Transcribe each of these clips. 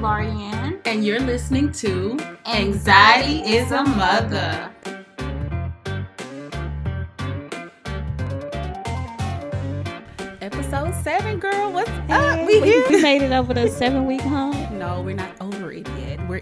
Lorianne. And you're listening to Anxiety is a Mother. Episode seven, girl. What's up? we, we made it over the seven week hump. No, we're not over it yet.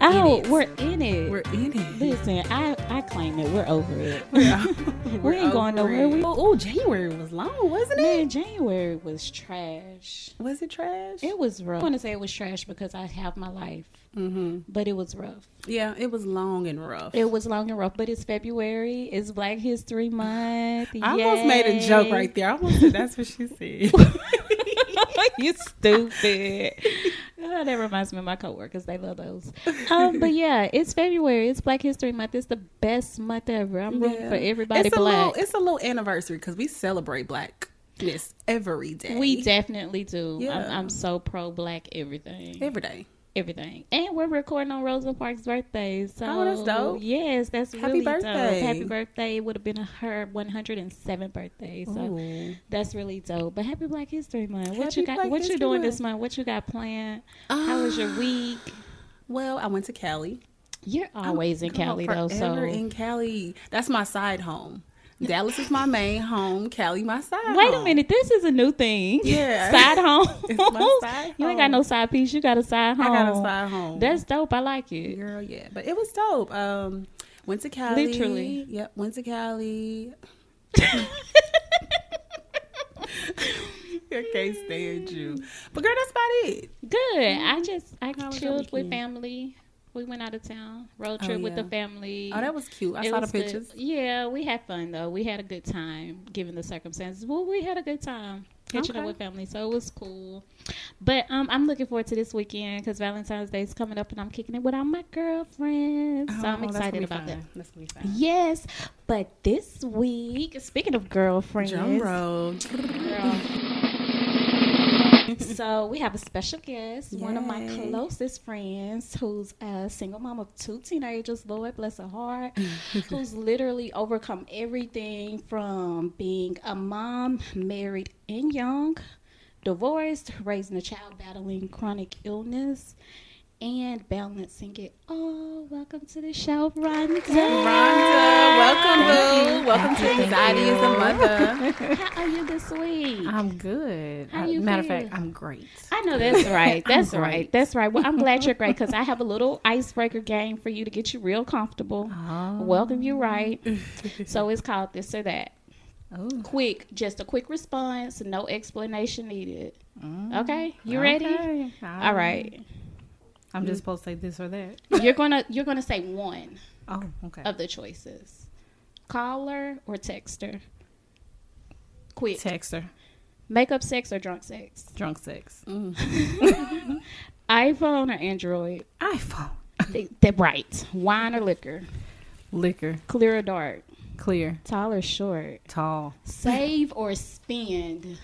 We're Oh, in it. we're in it. We're in it. Listen, I, I claim it. We're over it. We're ain't going nowhere. We- oh, January was long, wasn't it? Man, January was trash. Was it trash? It was rough. I want to say it was trash because I have my life, mm-hmm. but it was rough. Yeah, it was long and rough. It was long and rough, but it's February. It's Black History Month. I almost made a joke right there. I almost said that's what she said. you stupid. Oh, that reminds me of my coworkers. They love those. Um, but yeah, it's February. It's Black History Month. It's the best month ever. I'm rooting Yeah. for everybody it's a black. Little, it's a little anniversary because we celebrate blackness every day. we definitely do. Yeah. I'm, I'm so pro black everything. every day. Everything. And we're recording on Rosa Parks' birthday. So Oh, that's dope. Yes, that's Happy really birthday. dope. Happy birthday. It would have been her 107th birthday. So Ooh. that's really dope. But happy Black History Month. What Happy you got Black what you doing Month. this month? What you got planned? How was your Ah. week? Well, I went to Cali. You're always in Girl, Cali though, so in Cali. That's my side home. Dallas is my main home. Cali, my side. Wait a minute, this is a new thing. Yeah. Side home. It's my side you ain't got no side piece, you got a side home. I got a side home. That's dope. I like it. Girl, yeah, but it was dope. Um, went to Cali. Literally. Yep, went to Cali. I can't stand you. But girl, that's about it. Good. I just I How chilled with family. We went out of town, road Oh, trip with the family. Oh, that was cute. I It saw the was good. pictures. Yeah, we had fun though. We had a good time given the circumstances. Well, we had a good time catching Okay. up with family, so it was cool. But um, I'm looking forward to this weekend because Valentine's Day is coming up, and I'm kicking it with all my girlfriends. so I'm Oh, excited about that. fun. That's gonna be fun. Yes, but this week, speaking of girlfriends, Drum roll. Girl. so we have a special guest, one of my closest friends, who's a single mom of two teenagers. Lord bless her heart, who's literally overcome everything from being a mom, married and young, divorced, raising a child battling chronic illness. And balancing it all. Welcome to the show, Rhonda. Rhonda, welcome, boo. Welcome to Thank you. Anxiety is a Mother. How are you this week? I'm good. How Uh, you matter of fact, I'm great. I know that's right. That's right. That's right. Well, I'm glad you're great because I have a little icebreaker game for you to get you real comfortable. Oh. Welcome you right. so it's called this or that. Oh. Quick, just a quick response, no explanation needed. Mm. Okay, you ready? Okay. All right. I'm just mm-hmm. supposed to say this or that. You're gonna you're gonna say one Oh, okay. of the choices: caller or texter. Quick. Texter, Makeup sex or drunk sex. drunk sex, mm. iPhone or Android. iPhone, They, they're right. Wine or liquor. liquor, Clear or dark. clear, Tall or short. tall. Save or spend.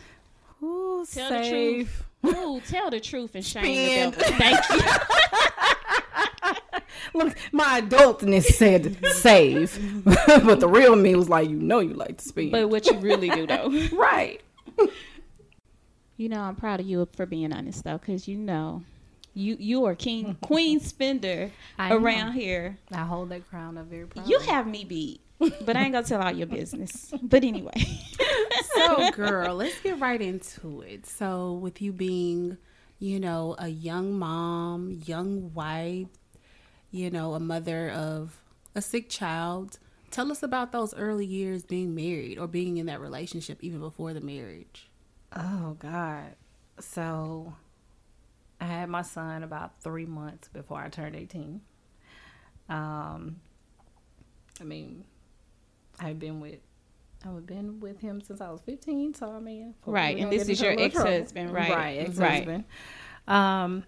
The safe. Ooh, tell the truth and shame Spend. the devil. Thank you. Look, my adultness said save, but the real me was like, you know, you like to spend. but what you really do though. right. You know, I'm proud of you for being honest though, because you know, you you are king queen spender I am. around here. I hold that crown up very proud. You have me beat, but I ain't gonna tell all your business. But anyway, so girl let's get right into it so with you being you know a young mom young wife you know a mother of a sick child tell us about those early years being married or being in that relationship even before the marriage Oh God. So I had my son about three months before I turned eighteen. Um I mean I've been with I've been with him since I was fifteen, so I mean Right, and this is your ex-husband, right, Right, ex husband. Um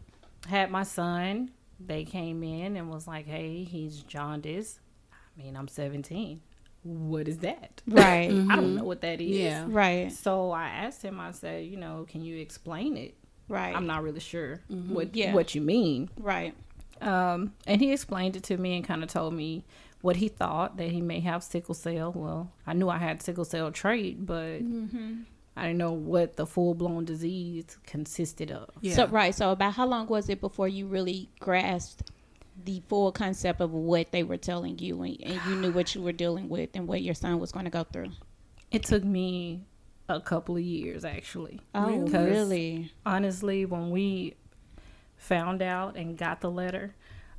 had my son, they came in and was like, Hey, he's jaundice. I mean, I'm seventeen. What is that? right, I don't know what that is. yeah right, So I asked him, I said, you know, can you explain it? right, I'm not really sure what Yeah. what you mean. right, Um, and he explained it to me and kind of told me what he thought that he may have sickle cell. Well, I knew I had sickle cell trait, but I didn't know what the full blown disease consisted of. Yeah. So right. So about how long was it before you really grasped the full concept of what they were telling you, and, and you knew what you were dealing with and what your son was going to go through? It took me a couple of years actually. Oh, Really? Really? honestly, when we found out and got the letter,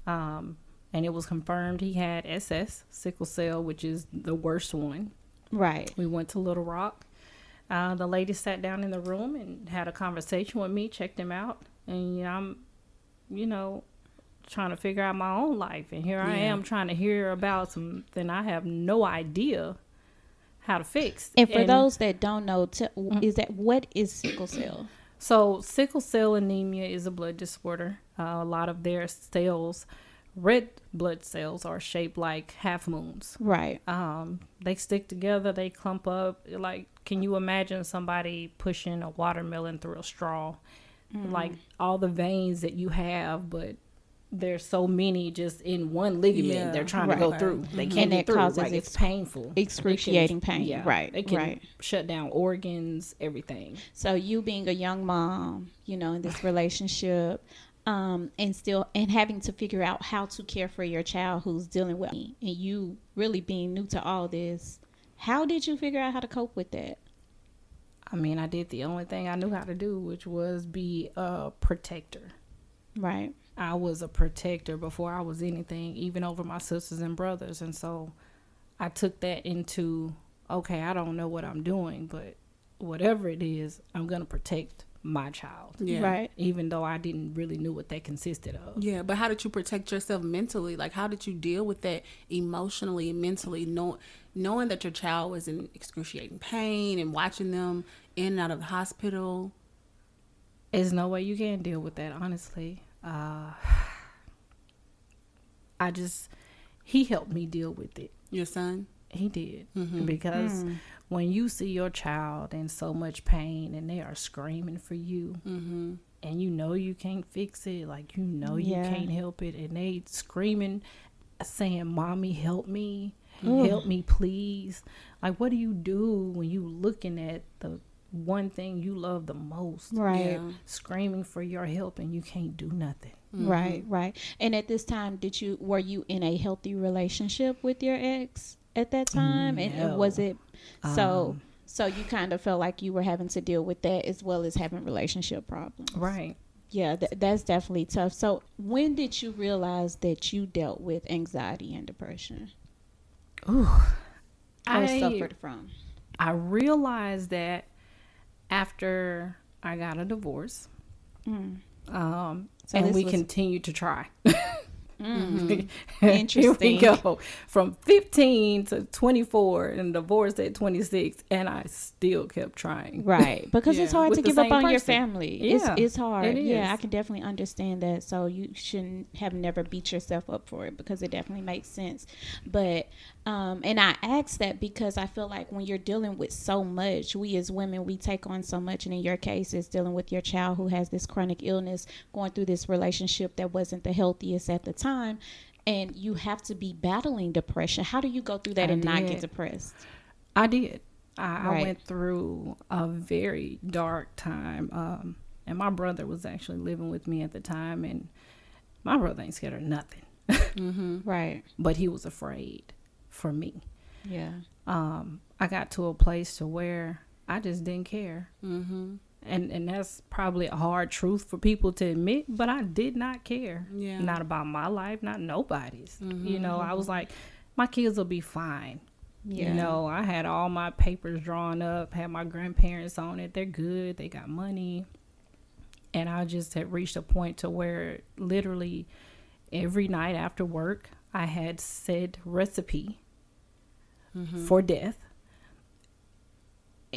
um, and it was confirmed he had SS, sickle cell, which is the worst one. Right. We went to Little Rock. Uh, the lady sat down in the room and had a conversation with me, checked him out, and you know, I'm, you know, trying to figure out my own life, and here I am trying to hear about something I have no idea how to fix. And for those that don't know, t- is that what is sickle cell? So, sickle cell anemia is a blood disorder. Uh, a lot of their cells, red blood cells, are shaped like half moons. Right. Um, they stick together, they clump up. Like, can you imagine somebody pushing a watermelon through a straw? Like all the veins that you have, but there's so many just in one ligament Yeah. they're trying Right. to go Right. through. They can't And get it through. causes like it's painful, excruciating It can- pain. Yeah, Right, It can right. shut down organs, everything. So you being a young mom, you know, in this relationship, um, and still and having to figure out how to care for your child who's dealing with me and you really being new to all this, how did you figure out how to cope with that? I mean, I did the only thing I knew how to do, which was be a protector. Right. I was a protector before I was anything, even over my sisters and brothers. And so I took that into okay, I don't know what I'm doing, but whatever it is, I'm going to protect my child. Yeah. Right. Even though I didn't really knew what they consisted of. Yeah, but how did you protect yourself mentally? Like, how did you deal with that emotionally and mentally, know, knowing that your child was in excruciating pain and watching them in and out of the hospital? There's no way you can deal with that, honestly. Uh, I just, he helped me deal with it. Your son? He did Mm-hmm. because Hmm. when you see your child in so much pain and they are screaming for you, Mm-hmm. and you know you can't fix it, like you know you Yeah. can't help it, and they screaming, saying, "Mommy, help me, Ugh. help me, please." Like, what do you do when you looking at the one thing you love the most, Right. Yeah. screaming for your help, and you can't do nothing? Right, right. And at this time, did you were you in a healthy relationship with your ex at that time? And- And, was it so? Um, so you kind of felt like you were having to deal with that as well as having relationship problems, Right. Yeah, th- that's definitely tough. So when did you realize that you dealt with anxiety and depression Ooh, or I suffered from? I realized that after I got a divorce. Mm. Um, So and we was- continued to try. Mm. Here Interesting. we go. From 15 to 24 and divorced at 26, and I still kept trying. Right, because it's hard With to give up on your family. Yeah, it's it's hard. it Yeah. I can definitely understand that. So you shouldn't have never beat yourself up for it because it definitely makes sense. But um, and I ask that because I feel like when you're dealing with so much, we as women we take on so much, and in your case, it's dealing with your child who has this chronic illness, going through this relationship that wasn't the healthiest at the time. And you have to be battling depression. How do you go through that I and not get depressed? I did. I, Right. I went through a very dark time. Um, and my brother was actually living with me at the time, and my brother ain't scared of nothing, Mm-hmm. Right. but he was afraid for me. Yeah. Um, I got to a place to where I just didn't care. Mm-hmm. and and that's probably a hard truth for people to admit but i did not care Yeah. not about my life not nobody's Mhm. you know i was like my kids will be fine Yeah. you know i had all my papers drawn up had my grandparents on it they're good they got money and i just had reached a point to where literally every night after work i had said recipe Mm-hmm. for death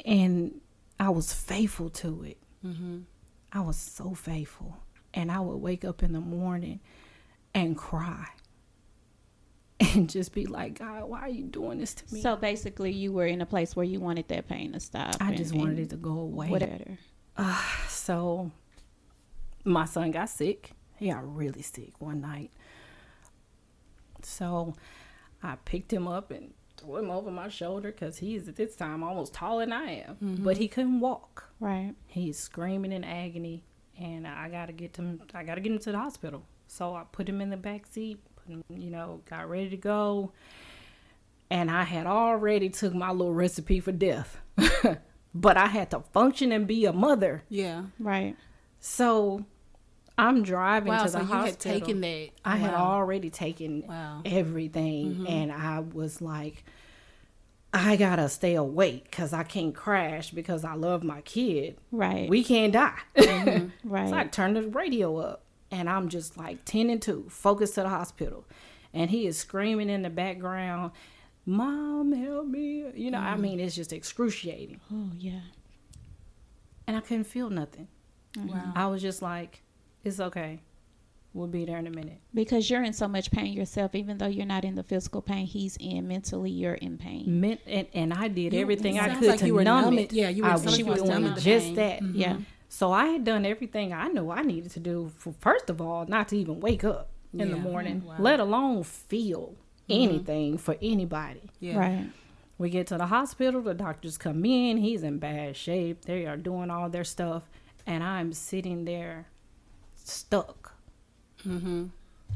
and i was faithful to it Mm-hmm. I was so faithful. And I would wake up in the morning and cry. And just be like, God, why are you doing this to me? So basically, you were in a place where you wanted that pain to stop. I and- just wanted it to go away. Whatever. So my son got sick. He got really sick one night. So I picked him up and threw him over my shoulder because he's at this time almost taller than I am, mm-hmm. but he couldn't walk. Right. He's screaming in agony, and I gotta get him. I gotta get him to the hospital. So I put him in the back seat. Put him, you know, got ready to go, and I had already took my little recipe for death, but I had to function and be a mother. Yeah. Right. So I'm driving Wow. to So the you hospital. had taken that. I had already taken Wow. everything, mm-hmm. and I was like, I gotta stay awake because I can't crash because I love my kid. Right. We can't die. Mm-hmm. right. So I turned the radio up and I'm just like 10 and 2, focused to the hospital. And he is screaming in the background, Mom, help me. You know, I mm-hmm. mean, it's just excruciating. oh yeah. And I couldn't feel nothing. Wow. I was just like, it's okay. We'll be there in a minute. Because you're in so much pain yourself, even though you're not in the physical pain he's in. Mentally, you're in pain. Men- and, and I did You- everything I could like to you were numb numbing- it. yeah, you were- I sounds was like you was doing numbing the just pain. that. Mm-hmm. Yeah. So I had done everything I knew I needed to do. For, first of all, not to even wake up in the morning, Wow. let alone feel mm-hmm. anything for anybody. Yeah. Right. We get to the hospital, the doctors come in, he's in bad shape. They are doing all their stuff, and I'm sitting there stuck. Mm-hmm.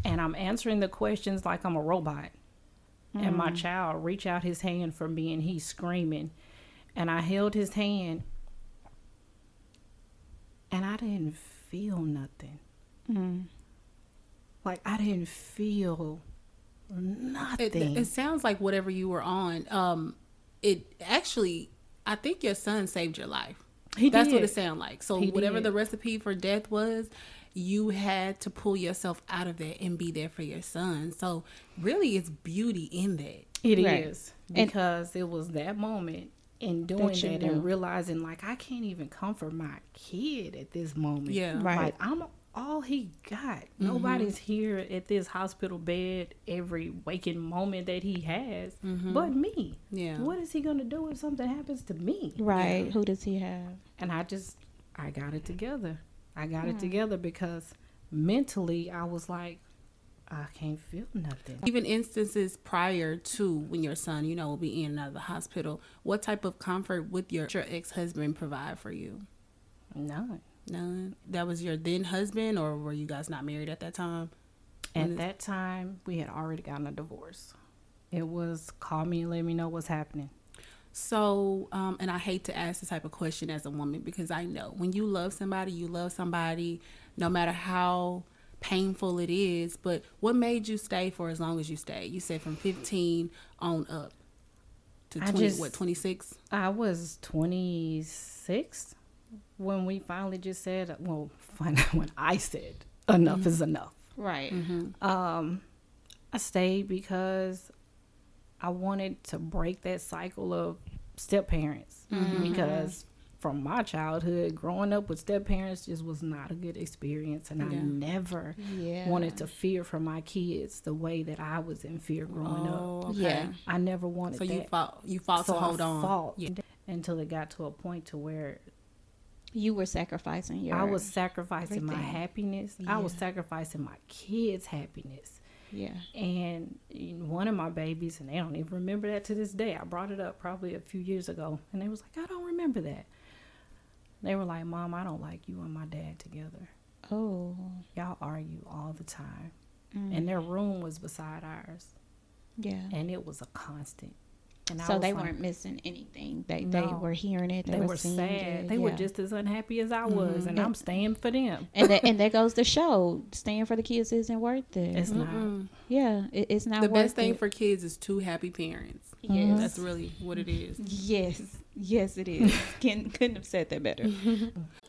And I'm answering the questions like I'm a robot. And my child reach out his hand for me and he's screaming. And I held his hand and I didn't feel nothing. Mm. Like I didn't feel nothing. it sounds like whatever you were on. Um, it actually, I think your son saved your life. He That's what it sounded like. So He whatever did. the recipe for death was, you had to pull yourself out of that and be there for your son. So really, it's beauty in that. It is Right. And- because it was that moment in doing That that, and realizing like I can't even comfort my kid at this moment. Yeah. Right. Like I'm all he got. Mm-hmm. Nobody's here at this hospital bed every waking moment that he has, but me. Mm-hmm. Yeah. What is he gonna do if something happens to me? Right. Who does he have? And I just I got it together. I got Hmm. it together because mentally I was like, I can't feel nothing. Even instances prior to when your son, you know, will be in and out of the hospital, what type of comfort would your, your ex husband provide for you? None. None. That was your then husband, or were you guys not married at that time? At is- that time, we had already gotten a divorce. It was call me and let me know what's happening. So, um, and I hate to ask this type of question as a woman because I know when you love somebody, you love somebody no matter how painful it is. But what made you stay for as long as you stayed? You said from 15 on up to 20, just- what, 26? I was 26 when we finally just said, well, when I said enough is enough. Right. Um, I stayed because I wanted to break that cycle of step parents mm-hmm. because from my childhood, growing up with step parents just was not a good experience, and I never Yeah. wanted to fear for my kids the way that I was in fear growing up. Oh, okay. Yeah. I never wanted So that. you fought, you fought so to hold I on. fought Yeah. until it got to a point to where You were sacrificing your. I was sacrificing my everything. happiness. I was sacrificing my kids' happiness. Yeah. And one of my babies, and they don't even remember that to this day. I brought it up probably a few years ago, and they was like, "I don't remember that." They were like, "Mom, I don't like you and my dad together. Oh. Y'all argue all the time." Mm. And their room was beside ours, Yeah. and it was a constant. And I So was they like- weren't missing anything. They they were hearing it. They, They, were, were sad. it. They were just as unhappy as I was, mm-hmm. and And- I'm staying for them. and that, and there goes the show. Staying for the kids isn't worth it. It's not. Mm-mm. yeah, it, it's not The worth best thing it. for kids is two happy parents. Yes. That's really what it is. yes, yes, it is. Can, couldn't have said that better.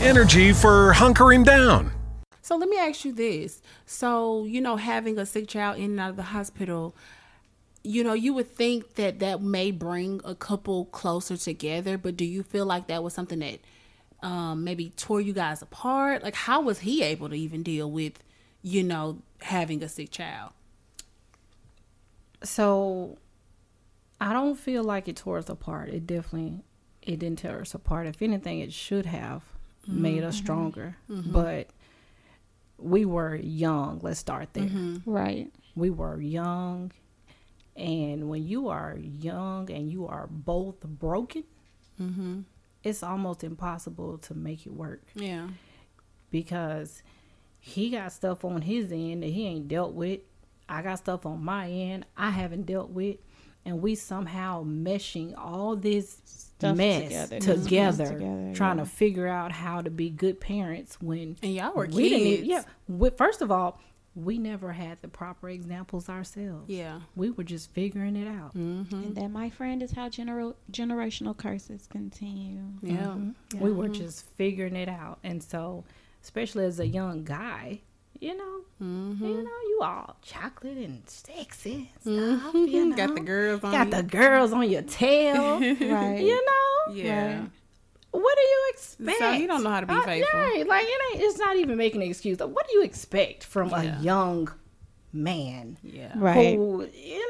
Energy for hunkering down. So let me ask you this. So, you know, having a sick child in and out of the hospital, you know, you would think that that may bring a couple closer together, but do you feel like that was something that um, maybe tore you guys apart? Like, how was he able to even deal with, you know, having a sick child? So I don't feel like it tore us apart. It definitely it didn't tear us apart. If anything, it should have made us mm-hmm. stronger. Mm-hmm. But we were young. Let's start there. Mm-hmm. Right. We were young, and when you are young and you are both broken, it's almost impossible to make it work Yeah. because he got stuff on his end that he ain't dealt with. I got stuff on my end I haven't dealt with. And we somehow meshing all this Stuff mess together, together, just mess together, trying yeah. to figure out how to be good parents when And y'all were we didn't kids. yeah. We, first of all, we never had the proper examples ourselves. Yeah. We were just figuring it out. Mm-hmm. And that, my friend, is how gener- generational curses continue. Yeah. We were just figuring it out. And so, especially as a young guy, you know, Mm-hmm. you know, you all chocolate and sexy and stuff. You know? Got the girls on Got you. the girls on your tail. Right. you know? Yeah. Right. What do you expect? So he don't know how to be Uh, faithful. right. Like it ain't it's not even making an excuse. Like, what do you expect from Yeah. a young man Yeah. Right. who, you know?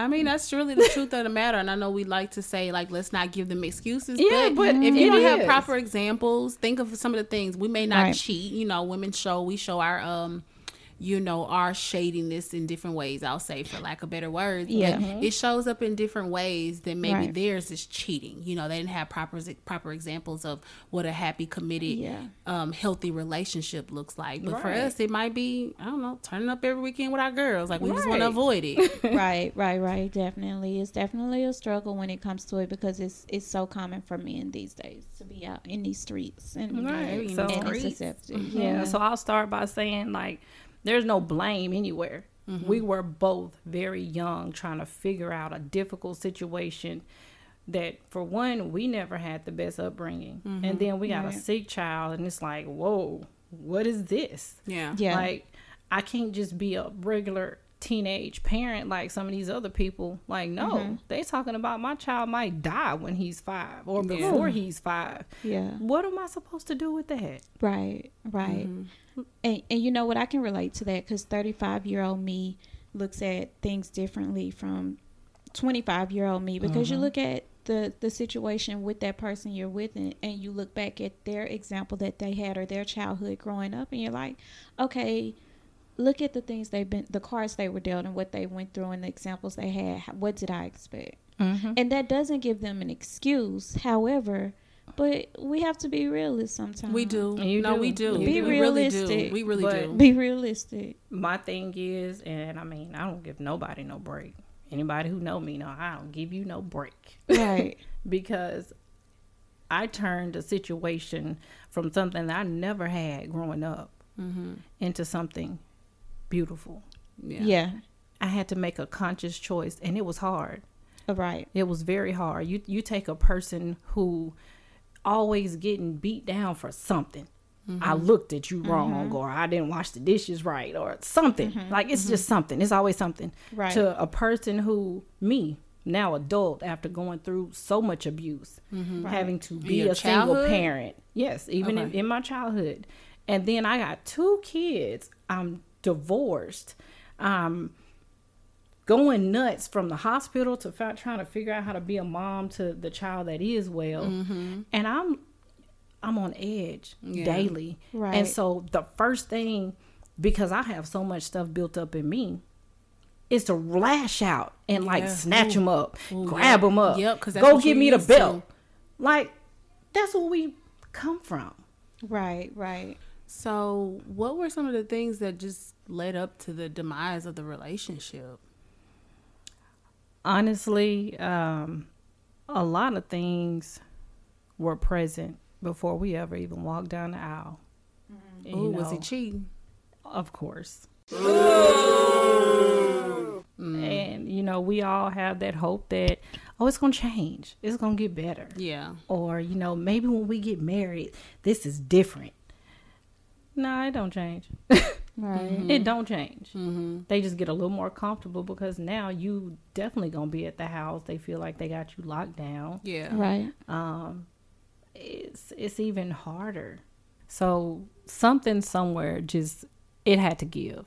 I mean, that's really the truth of the matter. And I know we like to say, like, let's not give them excuses. Yeah, but if you don't have proper examples, think of some of the things. We may not Right. cheat. You know, women show, we show our, um, you know, our shadiness in different ways, I'll say, for lack of better words. Yeah. But it shows up in different ways than maybe Right. theirs is cheating. You know, they didn't have proper proper examples of what a happy, committed, Yeah. um, healthy relationship looks like. But for us, it might be, I don't know, turning up every weekend with our girls. Like, we just want to avoid it. right, right, right. Definitely, it's definitely a struggle when it comes to it because it's it's so common for men these days to be out in these streets and Right, so- so- and Streets. intercepted. Yeah. Yeah, So I'll start by saying like there's no blame anywhere. Mm-hmm. We were both very young trying to figure out a difficult situation that for one we never had the best upbringing. Mm-hmm. And then we got a sick child and it's like, "Whoa, what is this?" yeah. yeah, Like I can't just be a regular teenage parent like some of these other people. Like no, mm-hmm. they talking about my child might die when he's 5 or Yeah. before he's 5. yeah. What am I supposed to do with that? Right, right. And and you know what? I can relate to that because 35 year old me looks at things differently from 25 year old me because you mm-hmm. look at the the situation with that person you're with and, and you look back at their example that they had or their childhood growing up and you're like, okay, look at the things they've been, the cards they were dealt and what they went through and the examples they had. What did I expect? Mm-hmm. And that doesn't give them an excuse. However, but we have to be realists sometimes. We do. You no, do. we do. You we do. Be really do. realistic, We really but- do. Be realistic. my thing is, and I mean, I don't give nobody no break. Anybody who know me know I don't give you no break Right. because I turned a situation from something that I never had growing up mm-hmm. into something beautiful. Yeah. yeah. I had to make a conscious choice, and it was hard. Right. It was very hard. You you take a person who always getting beat down for something. I looked at you wrong, or I didn't wash the dishes right, or something. Like it's just something. It's always something. Right. To a person who me now adult after going through so much abuse, having to be a single parent. Yes, even in, in my childhood, and then I got two kids. I'm divorced. Um, going nuts from the hospital to fi- trying to figure out how to be a mom to the child that is well mm-hmm. and i'm i'm on edge Yeah. daily Right. and so the first thing because i have so much stuff built up in me is to lash out and like Yeah. snatch Ooh. them up Ooh, grab yep. them up Yep, 'cause that's go what give me the used belt to. like that's where we come from Right. Right. So, what were some of the things that just led up to the demise of the relationship? Honestly, um, a lot of things were present before we ever even walked down the aisle. You Ooh, was he know, cheating? Of course. And you know, we all have that hope that oh, it's gonna change. It's gonna get better. Yeah. Or you know, maybe when we get married, this is different. No, it don't change. Right. It don't change. They just get a little more comfortable because now you definitely gonna be at the house. They feel like they got you locked down. Yeah. Right. Um, it's it's even harder. So something somewhere just it had to give.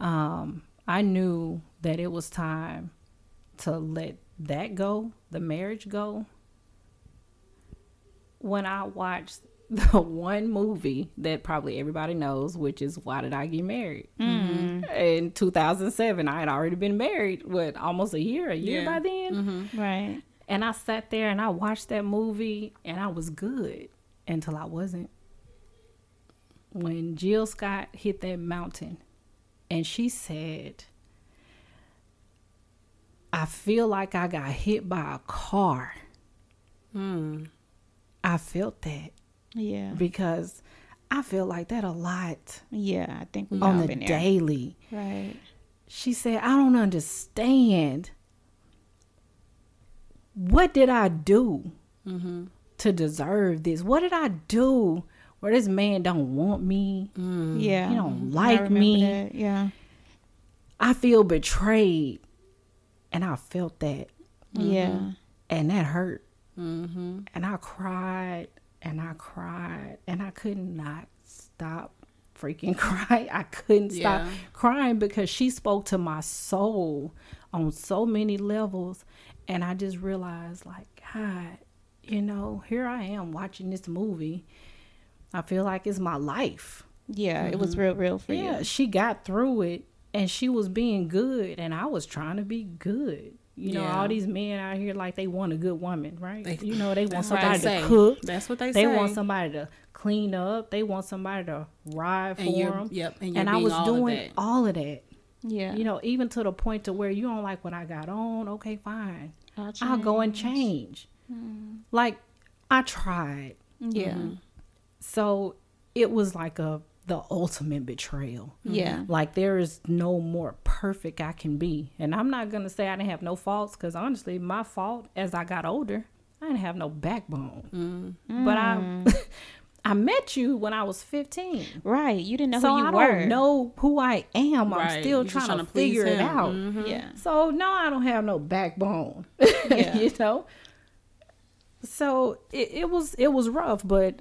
Um, I knew that it was time to let that go, the marriage go. When I watched the one movie that probably everybody knows, which is Why Did I Get Married? Mm-hmm. In 2007, I had already been married, what, almost a year, a year Yeah. by then? Mm-hmm. Right. And I sat there and I watched that movie and I was good until I wasn't. When Jill Scott hit that mountain and she said, I feel like I got hit by a car. Hmm. I felt that Yeah. because I feel like that a lot Yeah. I think we on all the daily. Right. She said, I don't understand. What did I do mm-hmm. to deserve this? What did I do where this man don't want me? Mm. Yeah. He don't like me. that. Yeah. I feel betrayed. And I felt that. Yeah. And that hurt. Mm-hmm. And I cried and I cried and I could not stop freaking crying. I couldn't stop Yeah. crying because she spoke to my soul on so many levels. And I just realized, like, God, you know, here I am watching this movie. I feel like it's my life. Yeah. It was mm-hmm. real, real for Yeah, you. Yeah, she got through it and she was being good and I was trying to be good. You know, Yeah. all these men out here like they want a good woman, right? They- you know, they want That's what they somebody say. to cook. That's what they They say. They want somebody to clean up. They want somebody to ride for And you're- them. yep, and you're I was all doing that. all of that. Yeah. You know, even to the point to where you don't like what I got on. Okay, fine. I'll I'll go and change. Mm-hmm. Like I tried. Yeah. Mm-hmm. So it was like a the ultimate betrayal. Yeah. Mm-hmm. Like there is no more perfect I can be. And I'm not going to say I didn't have no faults cuz honestly, my fault as I got older, I didn't have no backbone. Mm. But I mm. I met you when I was 15. Right. You didn't know so who you I were. don't know who I am. I'm Right. still trying, trying to, to please figure it him. out. Mm-hmm. Yeah. So no, I don't have no backbone. Yeah. you know. So it, it was it was rough, but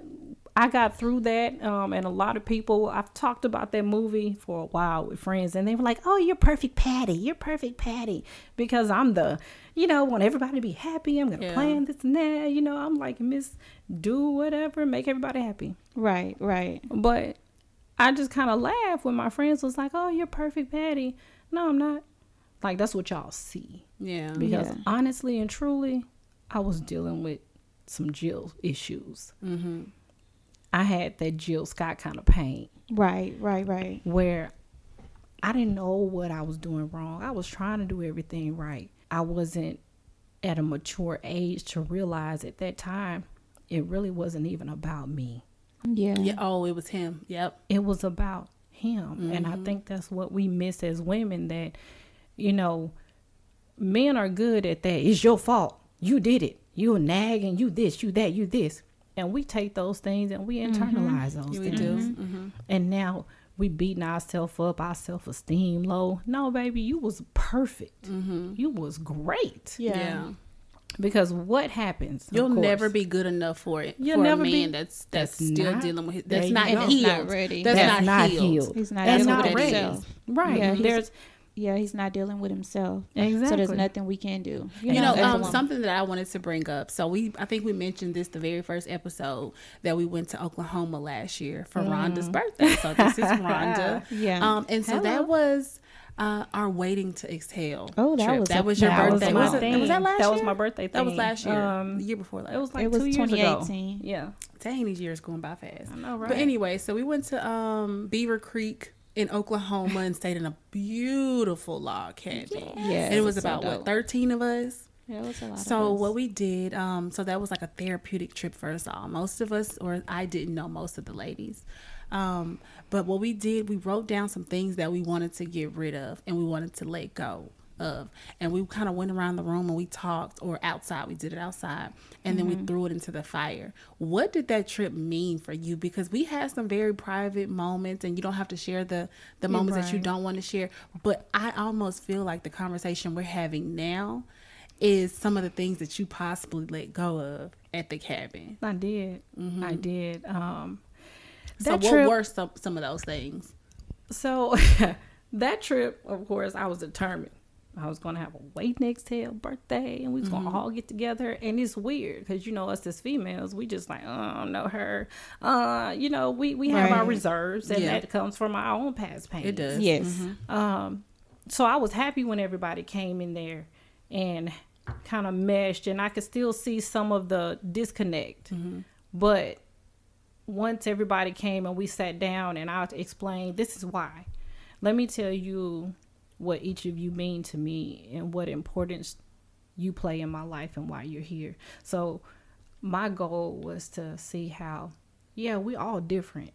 I got through that. Um, and a lot of people I've talked about that movie for a while with friends, and they were like, "Oh, you're perfect, Patty. You're perfect, Patty," because I'm the, you know, want everybody to be happy. I'm gonna Yeah. plan this and that. You know, I'm like Miss Do whatever, make everybody happy. Right. Right. But I just kind of laughed when my friends was like, "Oh, you're perfect, Patty." No, I'm not. Like that's what y'all see. yeah. Because Yeah. honestly and truly, I was dealing with some Jill issues. Mm-hmm. I had that Jill Scott kind of pain Right. Right. Right. where I didn't know what I was doing wrong. I was trying to do everything right. I wasn't at a mature age to realize at that time it really wasn't even about me. Yeah. yeah. Oh, it was him. Yep. it was about him and i mm-hmm. think that's what we miss as women that you know men are good at that it's your fault you did it you a nag and you this you that you this and we take those things and we internalize those we things do. Mm-hmm. and now we beating ourselves up our self-esteem low no baby you was perfect you was great Yeah. Yeah. because what happens You'll never be good enough for it. You'll for never a be- that's that's, that's still not- dealing with his, that's not healed. he's not ready. That's, that's not, healed. He's not That's dealing what with it right Yeah, he's- there's Yeah, he's not dealing with himself. Exactly. So there's nothing we can do. You know, as a um, something that I wanted to bring up. So we, I think we mentioned this the very first episode that we went to Oklahoma last year for Rhonda's birthday. So this is Rhonda. Yeah. Um, and so that was uh, our waiting to exhale. Oh, that trip. was that a- was your that birthday. my Was, it, was that last That was year? my birthday That was last year. Um, the year before last. It was like It was two years ago. 2018. Yeah. Dang, these years going by fast. I know, right? But anyway, so we went to um, Beaver Creek in Oklahoma and stayed in a beautiful log cabin. Yeah, And it was so about what thirteen of us. Yeah, it was a lot. So of what we did, um, so that was like a therapeutic trip for us all. Most of us, or I didn't know most of the ladies, um, but what we did, we wrote down some things that we wanted to get rid of and we wanted to let go. Of. And we kind of went around the room and we talked, or outside, we did it outside, and then we threw it into the fire. What did that trip mean for you? Because we had some very private moments, and you don't have to share the, the moments that you don't want to share. But I almost feel like the conversation we're having now is some of the things that you possibly let go of at the cabin. I did. I did. Um, So that what trip, were some some of those things? so that trip, of course, I was determined. I was gonna have a waiting to exhale birthday, and we was gonna all get together. And it's weird because you know us as females, we just like, oh, I don't know her. Uh, you know, we we have our reserves, and Yeah. that comes from our own past pain. It does. Yes. Um, so I was happy when everybody came in there and kind of meshed, and I could still see some of the disconnect. But once everybody came and we sat down, and I explained, this is why. Let me tell you what each of you mean to me and what importance you play in my life and why you're here. So my goal was to see how, yeah, we all different,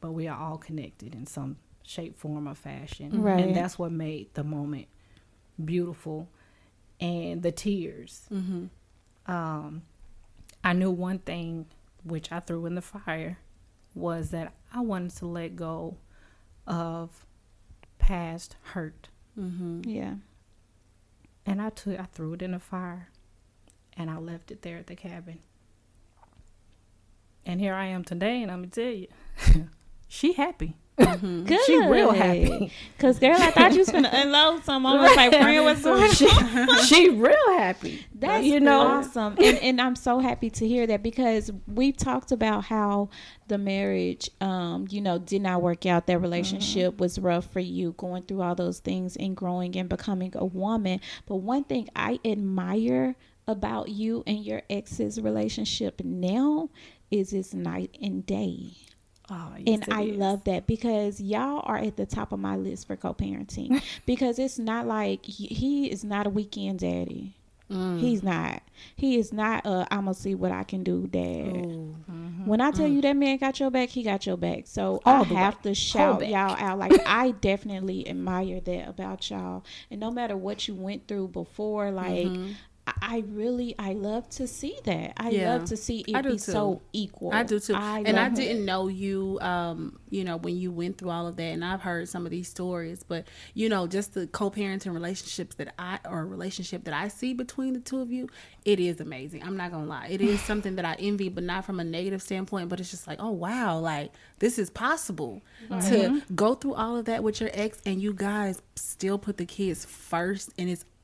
but we are all connected in some shape, form, or fashion. Right. And that's what made the moment beautiful and the tears. Um, I knew one thing, which I threw in the fire, was that I wanted to let go of past hurt. Mm-hmm. Yeah. And I took, I threw it in the fire, and I left it there at the cabin. And here I am today, and I'm gonna tell you, she happy. Good. She real happy. Cause girl, I thought you was gonna unload some. I was like, friend, what's going on? she, she real happy. That's you know. awesome, and and I'm so happy to hear that because we've talked about how the marriage, um, you know, did not work out. That relationship was rough for you, going through all those things and growing and becoming a woman. But one thing I admire about you and your ex's relationship now is it's night and day. Oh, yes, and I is. love that because y'all are at the top of my list for co-parenting because it's not like he, he is not a weekend daddy. Mm. He's not. He is not a I'm gonna see what I can do dad. Mm-hmm. When I tell you that man got your back, he got your back. So I the way. have to shout back. y'all out. Like I definitely admire that about y'all. And no matter what you went through before, like I, I really I love to see that. I Yeah. love to see it be too. so equal. I do too. and I didn't know you, um, you know, when you went through all of that. And I've heard some of these stories, but you know, just the co-parenting relationships that I or relationship that I see between the two of you, it is amazing. I'm not gonna lie, it is something that I envy, but not from a negative standpoint. But it's just like, oh wow, like this is possible to go through all of that with your ex, and you guys still put the kids first, and it's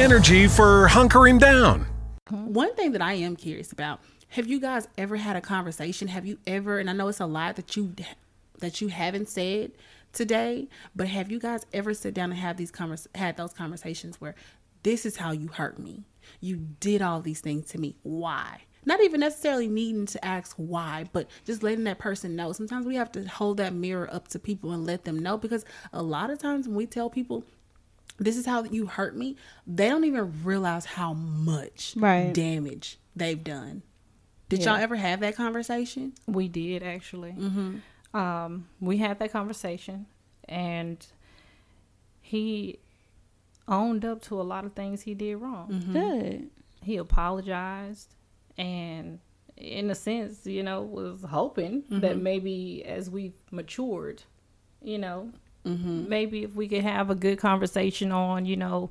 Energy for hunkering down. One thing that I am curious about: Have you guys ever had a conversation? Have you ever? And I know it's a lot that you that you haven't said today, but have you guys ever sit down and have these convers had those conversations where this is how you hurt me? You did all these things to me. Why? Not even necessarily needing to ask why, but just letting that person know. Sometimes we have to hold that mirror up to people and let them know because a lot of times when we tell people this is how you hurt me, they don't even realize how much Right. damage they've done. Did Yeah. y'all ever have that conversation? We did actually. Mm-hmm. Um, we had that conversation, and he owned up to a lot of things he did wrong. Mm-hmm. Good. He apologized, and in a sense, you know, was hoping that mm-hmm. maybe as we matured, you know, Mm-hmm. maybe if we could have a good conversation on, you know,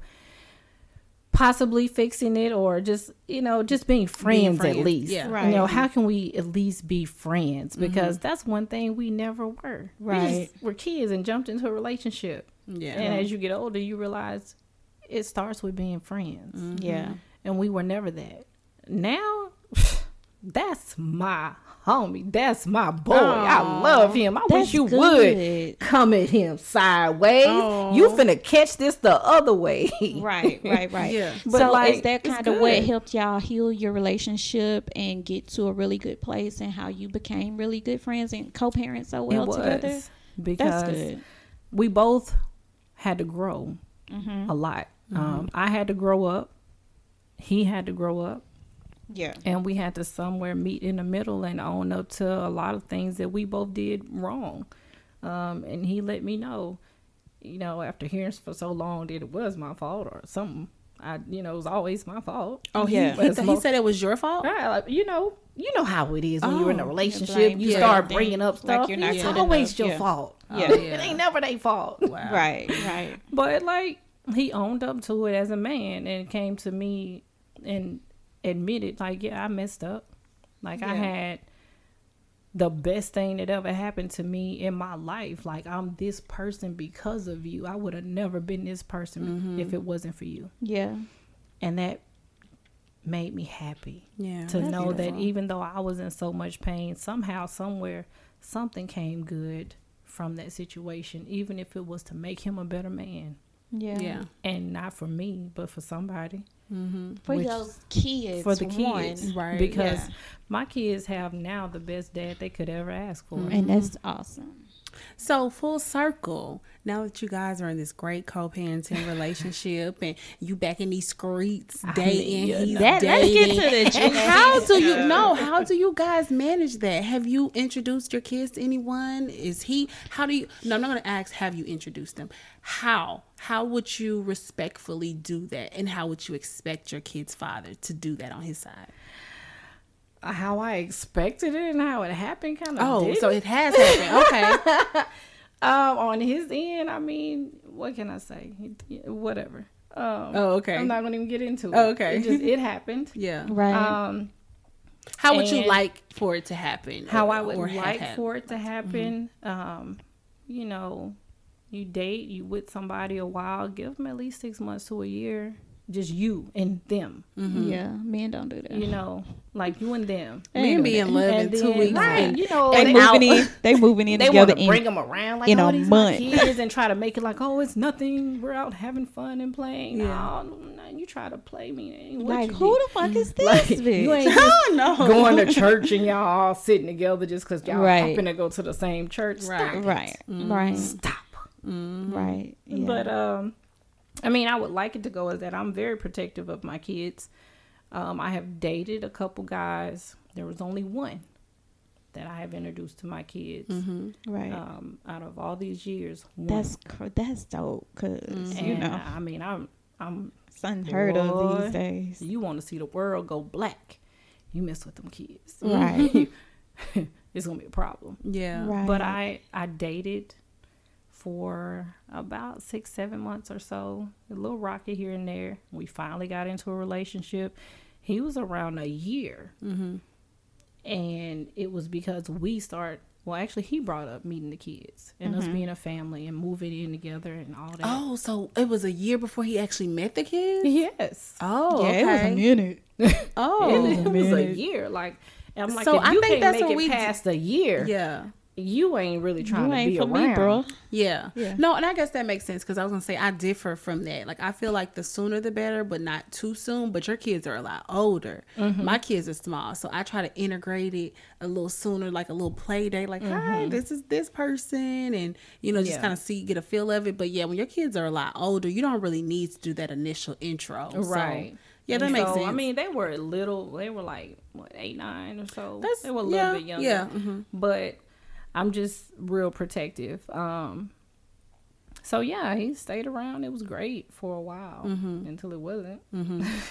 possibly fixing it or just you know just being friends, friends, at least. Yeah. right. You know how can we at least be friends? Mm-hmm. Because that's one thing we never were. We just Right. we're kids and jumped into a relationship. Yeah. and as you get older you realize it starts with being friends. Mm-hmm. Yeah. and we were never that. Now that's my homie. That's my boy. I love him. I wish you good. would come at him sideways. You finna catch this the other way. Right, right, right. Yeah. But, so like, is that kind of what helped y'all heal your relationship and get to a really good place and how you became really good friends and co-parent so well it was together? because That's good. we both had to grow Mm-hmm. a lot. Um, I had to grow up. He had to grow up. Yeah. and we had to somewhere meet in the middle and own up to a lot of things that we both did wrong um, and he let me know you know after hearing for so long that it was my fault or something i you know it was always my fault Oh, Yeah. he, he said it was your fault. Right, like, you know you know how it is when you're in a Oh, relationship blame you for start bringing up Like stuff you're not it's always enough. your Yeah. fault Yeah. it ain't never their fault Right, right. but like he owned up to it as a man and came to me and admitted like yeah i messed up like i had the best thing that ever happened to me in my life like i'm this person because of you i would have never been this person mm-hmm. if it wasn't for you Yeah. and that made me happy Yeah. to That's know that even though i was in so much pain somehow somewhere something came good from that situation even if it was to make him a better man Yeah. Yeah. and not for me, but for somebody, Mm-hmm. For Which- those kids. for the one. kids, Right, Because yeah. my kids have now the best dad they could ever ask for. Mm-hmm. And that's awesome. So full circle. Now that you guys are in this great co-parenting relationship and you back in these streets dating, you he's know. That- let's get to the juicy How do you know? How do you guys manage that? Have you introduced your kids to anyone? Is he? How do you? No, I'm not going to ask. Have you introduced them? How? How would you respectfully do that? And how would you expect your kid's father to do that on his side? How I expected it and how it happened, kind of. Oh, so it has happened. Okay. um, on his end, I mean, what can I say? Whatever. Um, Oh, okay. I'm not gonna even get into it. Oh, okay. It just it happened. Yeah. Right. Um, How would you like for it to happen? how or- I would like for it to happen. Um, you know, you date, you with somebody a while, give them at least six months to a year. Just you and them. Mm-hmm. yeah. Men don't do that. You know, like you and them. Men be in love in And two then, weeks. right, and- you know, they they, moving in. They moving in they together. want to bring in, them around like in oh, a these month. kids and try to make it like oh it's nothing. We're out having fun and playing. Yeah. No, no, you try to play me. It ain't what like who did. the fuck is this Like, bitch? you ain't just going to church and y'all all sitting together just because y'all Right. happen to go to the same church. Stop Right. it. right, mm. right, Stop. right. Yeah. But um, I mean, I would like it to go as that. I'm very protective of my kids. Um, I have dated a couple guys. There was only one that I have introduced to my kids. right. Um, out of all these years, one. that's that's dope because you know I mean, I'm I'm it's unheard of these days. you want to see the world go black, you mess with them kids, Right. it's gonna be a problem. Yeah. Right. But I I dated for about six seven months or so, a little rocky here and there. We finally got into a relationship. He was around a year, Mm-hmm. and it was because we start. Well, actually, he brought up meeting the kids and us being a family and moving in together and all that. Oh, so it was a year before he actually met the kids? yes. Oh, yeah, okay. it was a minute. oh, it, it was a year. Like, I'm like, So if I you think can't that's make what it we d- past a year, yeah. You ain't really trying You to ain't be for around. me, bro. Yeah. Yeah. No, and I guess that makes sense because I was gonna say I differ from that. Like I feel like the sooner the better, but not too soon. But your kids are a lot older. Mm-hmm. My kids are small, so I try to integrate it a little sooner, like a little play day. Like, hi, this is this person, and you know, just Mm-hmm. Yeah. kind of see, get a feel of it. But yeah, when your kids are a lot older, you don't really need to do that initial intro. So, Right. yeah, that And makes so, sense. I mean, they were little. They were like what eight, nine or so. That's- they were a little yeah, bit younger. yeah, mhm. But I'm just real protective. Um. So yeah, he stayed around. It was great for a while until it wasn't.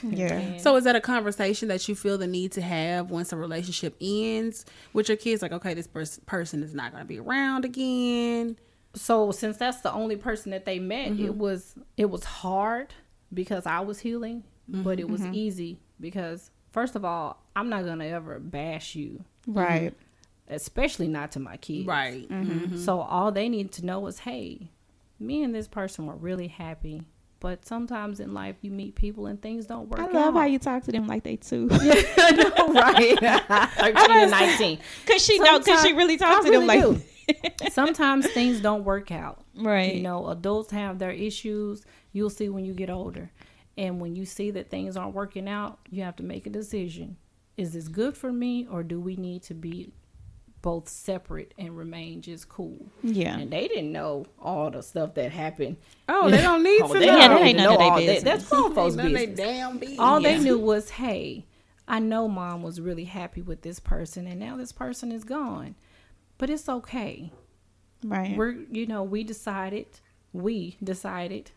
Yeah. And- So is that a conversation that you feel the need to have once a relationship ends with your kids? Like, okay, this pers- person is not going to be around again. so since that's the only person that they met Mm-hmm. it was it was hard because i was healing but it Mm-hmm. was easy because first of all i'm not gonna ever bash you Right. Especially not to my kids Right. Mm-hmm. Mm-hmm. so all they need to know is hey me and this person were really happy But sometimes in life, you meet people and things don't work I out. love how you talk to them like they too. I know, right? 13 and 19. Cause she know, cause she really talks I to them really like Sometimes things don't work out. right. You know, adults have their issues. You'll see when you get older. And when you see that things aren't working out, you have to make a decision. Is this good for me or do we need to be both separate and remain just cool? Yeah. And they didn't know all the stuff that happened. Oh, they don't need Oh, to they know. Yeah, don't ain't need to none of know their all that. That's grown folks' None of they business. damn business. All Yeah. they knew was, hey, I know mom was really happy with this person and now this person is gone. But it's okay. Right. We're you know, we decided we decided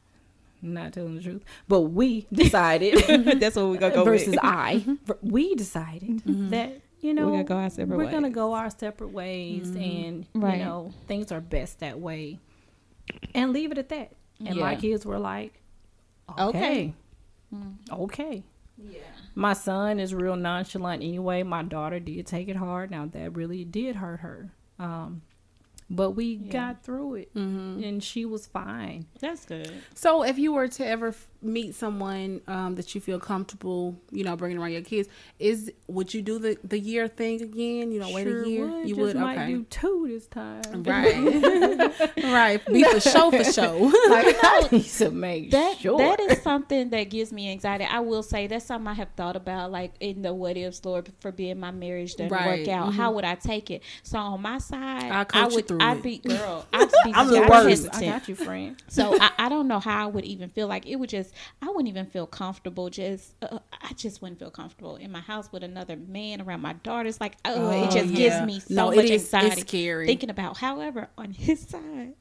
not telling the truth, but we decided That's what we gonna go versus with. I we decided mm-hmm. that you know gonna go our separate we're gonna go our separate ways mm-hmm. and Right. you know things are best that way. And leave it at that. And my kids were like Okay. okay. Mm-hmm. Okay. Yeah. My son is real nonchalant anyway. My daughter did take it hard. Now that really did hurt her. Um but we got through it mm-hmm. and she was fine. That's good. So, if you were to ever f- meet someone um, that you feel comfortable, you know, bringing around your kids, is would you do the the year thing again? You know, wait Sure a year. would. you Just would. might Okay. do two this time Right. right. Be for show for show. like I need to make That sure that is something that gives me anxiety. I will say that's something I have thought about, like in the what ifs, Lord forbid my marriage doesn't Right. work out. How would I take it? So on my side, I'll I would. through I'd be girl. I'd be I'm the very worst. I got you, friend. So I, I don't know how I would even feel like it would just I wouldn't even feel comfortable just uh, I just wouldn't feel comfortable in my house with another man around my daughters like oh, it Oh, just yeah. gives me so No, much is- it's anxiety scary. thinking about however on his side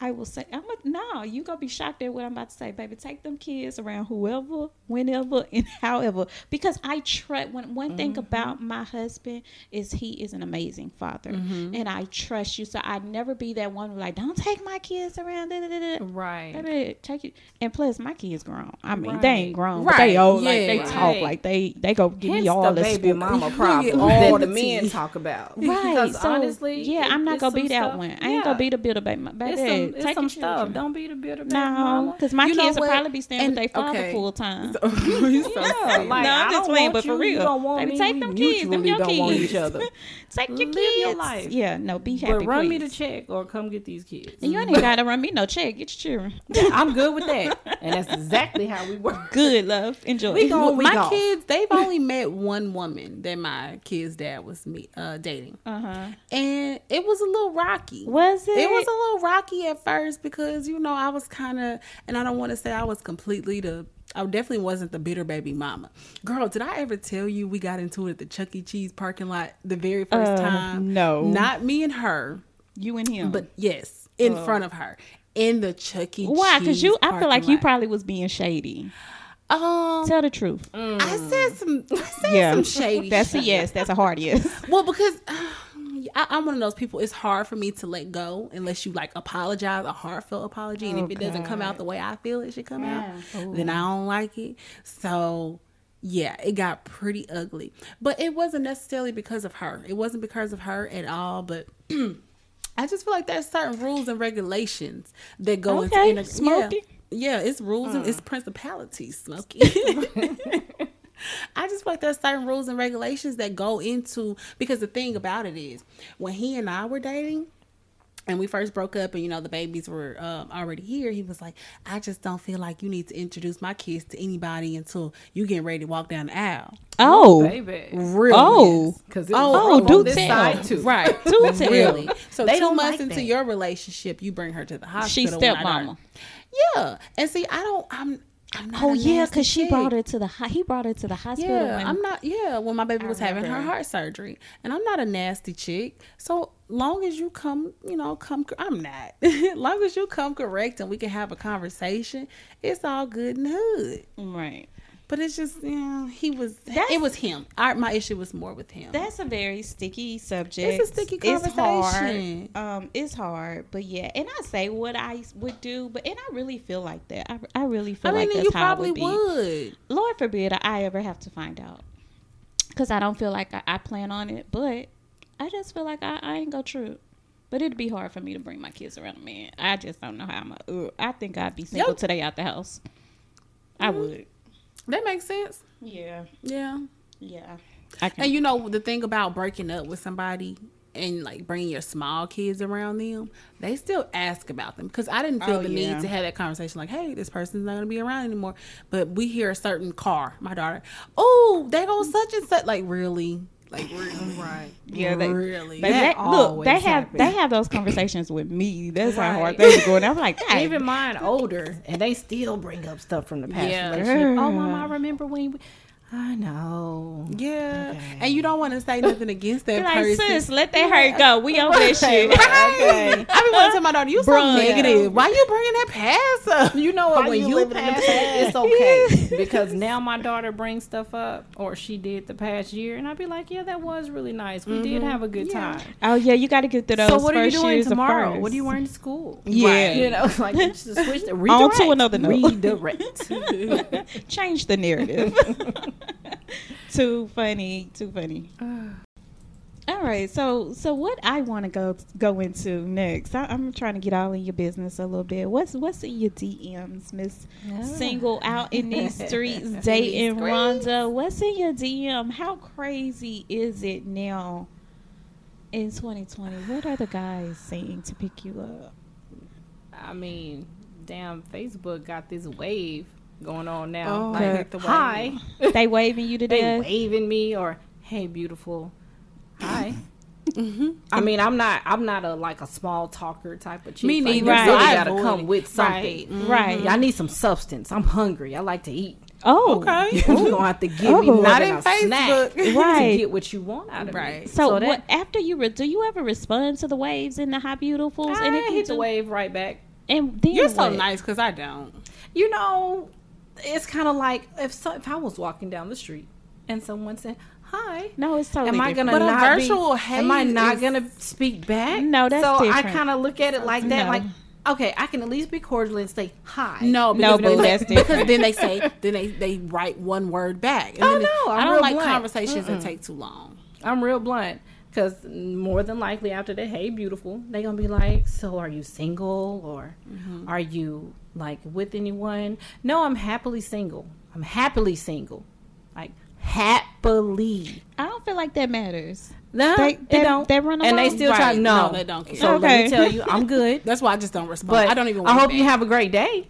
I will say I'm a, no you gonna be shocked at what I'm about to say baby take them kids around whoever whenever and however because I trust when one thing Mm-hmm. about my husband is he is an amazing father Mm-hmm. and I trust you so I'd never be that one like don't take my kids around da, da, da, da. Right. Baby, take it. And plus, my kids grown. I mean, they ain't grown, but they Right, old. Like they yeah. talk like they they go give Hence me all the the baby school- mama get problem all that the the men talk about. Right. Because so, honestly, yeah, it- I'm not gonna be that stuff- one. I ain't yeah. gonna be the bitter baby. Baby, It's some, it's take some stuff. children. Don't be the bitter baby No, mama. because my You kids will probably be staying And- with their father okay. full time. You so Yeah, like, No, I'm just don't playing, but for you, you real. don't want Baby, me. take them kids, them mutually your don't want kids. each other. Take your Live kids. your life. Yeah, no, be happy. But run me the check or come get these kids. And you ain't even gotta run me no check. Get your children. I'm good with that, and that's exactly how we work. Good love. Enjoy. We gon' Well, we my gone. kids, they've only met one woman that my kid's dad was me uh, dating, Uh huh. and it was a little rocky. Was it? It was a little rocky at first because you know I was kind of, and I don't want to say I was completely the. I definitely wasn't the bitter baby mama. Girl, did I ever tell you we got into it at the Chuck E. Cheese parking lot the very first Uh, time? no. not me and her, you and him. but yes, in front of her in the Chuck E. why? Because you, I feel like parking you probably was being shady. Um, Tell the truth. I said some. I said Yeah. some shady. That's a yes. That's a hard yes. Well, because I, I'm one of those people. It's hard for me to let go unless you like apologize, a heartfelt apology, and if it doesn't come out the way I feel it should come out, then I don't like it. So. Yeah, it got pretty ugly. But it wasn't necessarily because of her. It wasn't because of her at all, but I just feel like there's certain rules and regulations that go Okay, into Smokey. Yeah, yeah, it's rules and mm. it's principalities, Smokey. I just feel like there's certain rules and regulations that go into because the thing about it is when he and I were dating and we first broke up and you know the babies were um, already here he was like i just don't feel like you need to introduce my kids to anybody until you get ready to walk down the aisle Oh, baby. real Oh. mess. Because Oh, do this tell. side too. right Do tell. really so They two don't months like into that. your relationship you bring her to the hospital She's when stepmama. yeah and see i don't i'm I'm not oh yeah, because she brought her to the ho- he brought her to the hospital. Yeah, when- I'm not. Yeah, when my baby was having her heart surgery, and I'm not a nasty chick. So long as you come, you know, come. I'm not. long as you come correct and we can have a conversation, it's all good and hood. right. But it's just, you know, he was. That's- it was him. Our, my issue was more with him. That's a very sticky subject. It's a sticky conversation. It's hard. Um, it's hard, but yeah. And I say what I would do, but and I really feel like that. I, I really feel I mean, like that's you how probably it would be. would. Lord forbid I ever have to find out, because I don't feel like I, I plan on it. But I just feel like I, I ain't go true. But it'd be hard for me to bring my kids around a man. I just don't know how I'm. A, I think I'd be single Yep. today out the house. I would. That makes sense. Yeah. Yeah. Yeah. And you know the thing about breaking up with somebody and like bringing your small kids around them, they still ask about them because I didn't feel Oh, the yeah. need to have that conversation. Like, hey, this person's not gonna be around anymore. But we hear a certain car, my daughter. Oh, there goes such and such. Like, really? Like, really? Right. Yeah, they- really. They, That look, they have happens. they have those conversations with me. That's how hard things be going. I'm like, Even mine older, and they still bring up stuff from the past Yeah. relationship. Oh, mom, I remember when. We, I know. yeah, and you don't want to say nothing against that Be like, person. sis, let that hurt go. We over that shit. Right. I be want to tell my daughter, you so Bruh. negative. Why you bringing that past up? You know what? Why When you you living in the pass it, it's okay because now my daughter brings stuff up, or she did the past year, and I'd be like, "Yeah, that was really nice. We did mm-hmm. have a good time." Oh yeah, you got to get through those. So what are you doing tomorrow? What are you wearing to school? Yeah. you know, like just switch the On to another note. redirect. Change the narrative. too funny. Too funny. All right, so so what I want to go go into next, I, I'm trying to get all in your business a little bit. What's what's in your DMs, Miss ah. Single out in these streets dating Rhonda? What's in your DM? How crazy is it now in 2020? What are the guys saying to pick you up? I mean, damn, Facebook got this wave going on now. Oh, like, I hate the wave. hi, They waving you to they death. waving me or hey, beautiful, hi. Mm-hmm. I mean, I'm not. I'm not a like a small talker type of chick. Me neither. you Right. really I gotta come with something. Right, right. Yeah, I need some substance. I'm hungry. I like to eat. Oh, Okay. You're gonna have to give me Oh. more Not than in a snack Facebook. Right. to get what you want out of me. Right. So, So that- what after you re- do you ever respond to the waves and the high beautifuls? I and if you hit the do, wave right back. and then You're so nice because I don't. You know, it's kind of like if so, if I was walking down the street and someone said hi. No, it's totally. Am I different. gonna But a not virtual be, Am I not is- gonna speak back? No, that's so I kind of look at it like that. No. Like, okay, I can at least be cordial and say hi. No, No, because, but that's because then they say then they, they write one word back. And Oh, then no, I'm I don't real like blunt. conversations that take too long. I'm real blunt. Cause more than likely after that, hey, beautiful, they're gonna be like, so are you single or Mm-hmm. are you like with anyone? No, I'm happily single. I'm happily single, like happily. I don't feel like that matters. No, They- they, they- don't. they run and they along? still try. No, No, they don't care. So let me tell you, I'm good. That's why I just don't respond. But I don't even. Want I hope you have a great day.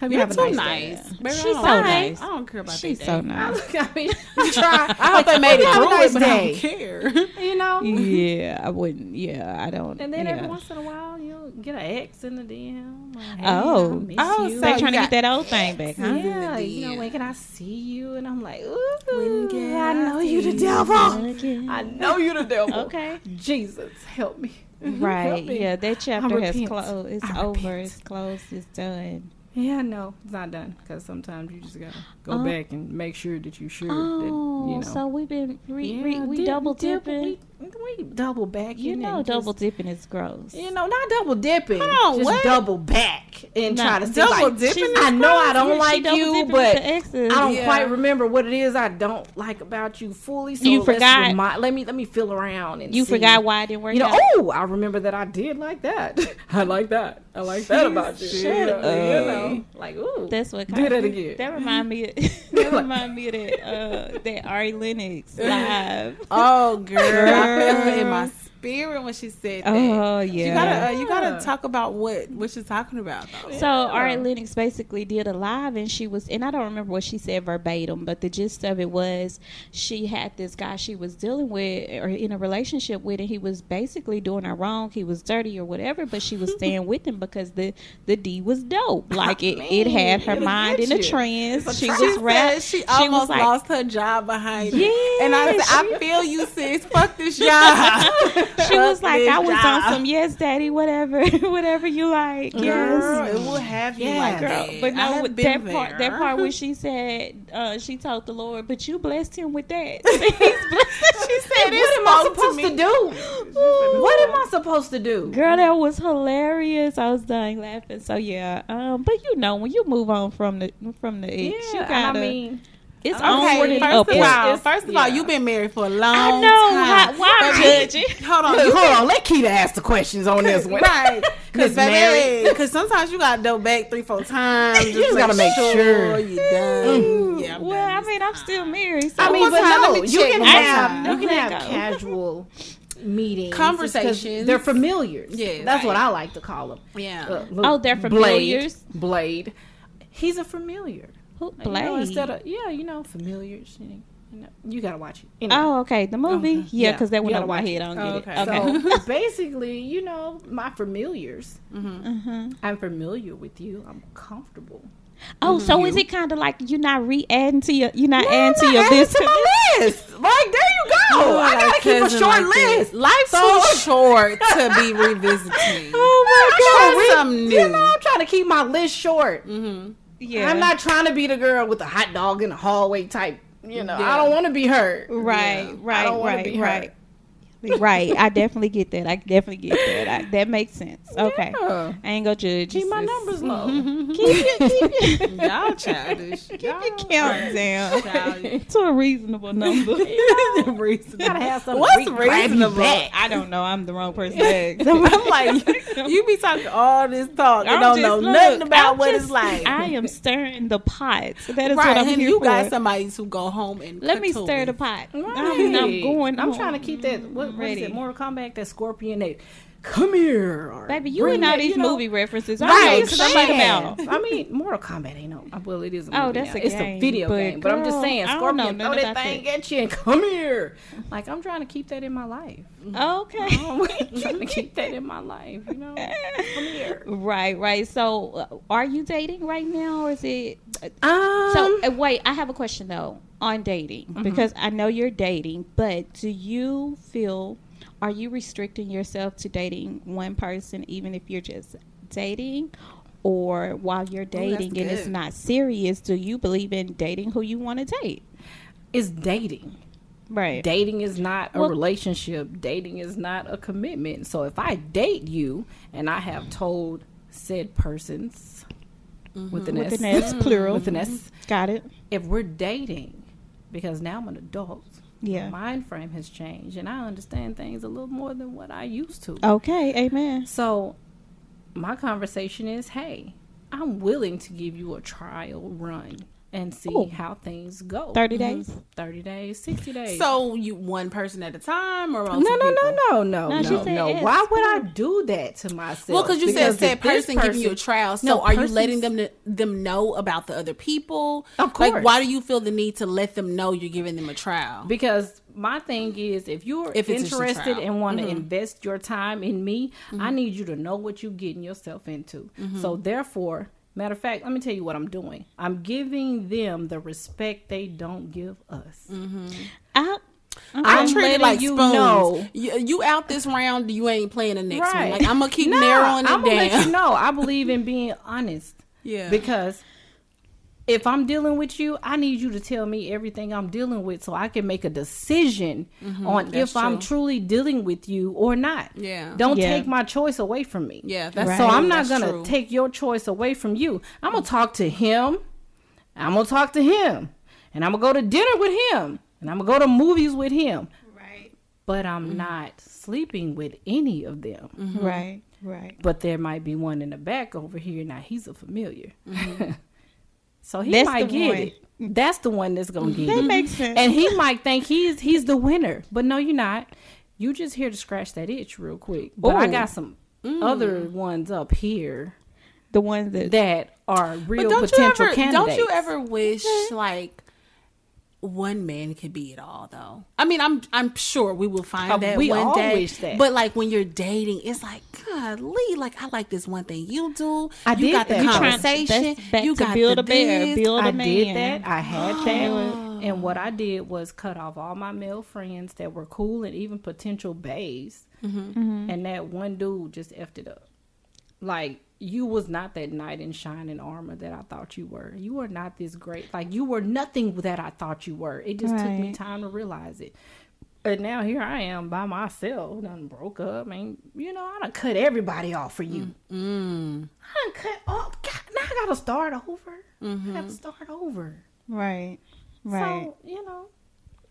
Hope you You're have a nice, nice. day. Baby, She's so like- nice. I don't care about She's that so day. nice. I mean, you try. I hope they made it through nice it, but I don't care. You know. yeah, I wouldn't. Yeah, I don't. And then yeah. every once in a while, you'll get an ex in the DM. Like, hey, Oh. I miss Oh, you. so they you trying to get that old thing back, huh? yeah, you know, when can I see you? And I'm like, When ooh, can I know I you the devil. I know you the devil. Okay. Jesus, help me. Right. Help me. Yeah, that chapter has closed. It's I over. repent. It's closed. It's done. Yeah, no, it's not done. Because sometimes you just gotta go Oh. back and make sure that you sure Oh, that you oh, know. so we've been re, Yeah, re, we dip- double dip- dipping. We, we double back. You know, double dipping is gross. You know, not double dipping. Hold on, just what? double back and No, try to see double like, dipping I know I don't she like you, but with the exes. I don't Yeah. quite remember what it is I don't like about you fully. So You let's forgot? remi- let me let me feel around and You see. forgot why it didn't work You know, out. oh, I remember that I did like that. I like that. I like that about you. Shut you know, up. you know, like ooh, That's what do that again. That remind me. that remind me of that uh, that Ari Lennox live. Oh, girl, I felt it in my spirit when she said that. Oh You gotta, uh, you gotta talk about what what she's talking about though. So Ari Lennox basically did a live, and she was, and I don't remember what she said verbatim, but the gist of it was she had this guy she was dealing with or in a relationship with, and he was basically doing her wrong. He was dirty or whatever, but she was staying with him because the the D was dope. Like it, it had her it'll mind in a you. trance. She She was rap. said she was almost like- lost her job behind Yeah, it. And I said, I feel you, sis. Fuck this job. She was like, I was on some yes, daddy, whatever, whatever you like. Girl, Yes. it will have you Yes. like Girl, that. but no, have with been that part, that part where she said, uh, she told the Lord, but you blessed him with that. She said, what am I supposed to, do? What am I supposed to do? Girl, that was hilarious. I was dying laughing. So yeah, um, but you know, when you move on from the from the ex, you Yeah, gotta. I mean, It's Okay, onward and first of upward. all, first of all, you've been married for a long I know. time. How, why I'm Baby, judging? Hold on, Look, hold on. Let Kita ask the questions on this one. right? Because Miss Mary. because sometimes you got to double back three, four times. You just gotta make sure. you done. Yeah, I'm Well, done I this mean, I'm still married. So I mean, One but time, no, me you can have you can have casual meetings, Conversations. They're familiars. Yeah, that's what. I like to call them. Yeah. Uh, look, Oh, they're familiars? Blade, Blade. He's a familiar. Who- You know, instead of yeah, you know, familiars. You know, you, know, you gotta watch it. Anyway. Oh, okay. The movie? Yeah, Yeah, because that you went gotta over my watch head. it. I don't Oh, get okay. it. Okay. So basically, you know, my familiars. Mm-hmm. I'm familiar with you. I'm comfortable. oh, so is it kind of like you're not re-adding to your, you're not adding to I'm your not adding list? to my list. Like there you go. I gotta keep a short like that. list. Life's so short to be revisiting. Oh my Try we- something You know, I'm trying to keep my list short. Yeah. I'm not trying to be the girl with the hot dog in the hallway type. You know, Yeah. I don't want to be her. Right, I right, don't right, be her. right. Right. I definitely get that. I definitely get that. I, that makes sense. Okay. Yeah. I ain't gonna judge. Keep my numbers low. Keep your, keep your, Y'all childish. keep your count down Childish. to a reasonable number. Gotta have something What's reasonable? I don't know. I'm the wrong person. I'm like, you be talking all this talk and I'm don't know look, nothing about I'm what just- it's like. I am stirring the pot. That is right, what I'm and here you for. got somebody to go home and Let me stir the pot. I'm, I'm going. I'm home. trying to keep that. What, Ready. it? Mortal Kombat. That scorpion. That come here, or Baby, you and all these you know. movie references. I Right, know what you're talking saying. about. I mean, Mortal Kombat ain't no. Well, it is. A Oh, that's now. a It's game, a video but game. But I'm just saying, I don't know Scorpion, throw that thing that. at you and come here. Like I'm trying to keep that in my life. Okay. I'm trying to keep that in my life. You know, come here. Right, right. So, uh, are you dating right now, or is it? Um. So, uh, wait. I have a question though on dating Mm-hmm. because I know you're dating, but do you feel? Are you restricting yourself to dating one person, even if you're just dating? Or while you're dating and it's not serious, do you believe in dating who you want to date? it's dating. Right. Dating is not a Well- relationship. Dating is not a commitment. So if I date you and I have told said persons with an With S, an S, plural. with an S, Got it. if we're dating, because now I'm an adult, Yeah. my mind frame has changed and I understand things a little more than what I used to. Okay. Amen. So my conversation is, hey, I'm willing to give you a trial run and see Ooh. how things go. 30 days? 30 days, 60 days. So you one person at a time or no, no, no, no, no, No, no, no. yes, Why would I do that to myself? Well, because you said if said this person, giving you a trial. So No, are you letting them them know about the other people? Of Like, course. why do you feel the need to let them know you're giving them a trial? Because my thing is, if you're If it's just a interested. Mm-hmm. and want to invest your time in me, I need you to know what you're getting yourself into. Mm-hmm. So therefore, matter of fact, let me tell you what I'm doing. I'm giving them the respect they don't give us. Mm-hmm. I, I I'm treat it like you spoons. know. You, you out this round, you ain't playing the next one. Like I'm gonna keep No, narrowing it down. I'm gonna let down. you know. I believe in being honest. Yeah. Because if I'm dealing with you, I need you to tell me everything I'm dealing with so I can make a decision on Mm-hmm. that's if I'm truly dealing with you or not. Yeah. Don't Yeah. take my choice away from me. Yeah, that's Right. So. I'm not gonna take your choice away from you. I'm gonna talk to him. I'm gonna talk to him. And I'm gonna go to dinner with him. And I'm gonna go to movies with him. right. But I'm not sleeping with any of them. Mm-hmm. Right. Right. But there might be one in the back over here. Now he's a familiar. so he That's might get one. it. That's the one that's gonna get That it. makes sense. And he might think he's he's the winner. But no, you're not. You just here to scratch that itch real quick. But I got some other mm. ones up here the ones that, that are real But don't you potential ever candidates. don't you ever wish mm-hmm. like one man could be it all though? I mean, I'm I'm sure we will find Uh, that we one all day. wish that. But like when you're dating, it's like, God, Lee, like I like this one thing you do. I you did got that. the You conversation. that's back you to got build the a bear, this. build a I man. did that. I had that. Oh. And what I did was cut off all my male friends that were cool and even potential bays. Mm-hmm. And that one dude just effed it up. Like, you was not that knight in shining armor that I thought you were. You were not this great. Like, you were nothing that I thought you were. It just took me time to realize it. And now here I am by myself. Done broke up. And, you know, I done cut everybody off for you. Mm. I done cut off. God, now I gotta start over. I Mm-hmm. gotta start over. right. Right. So you know,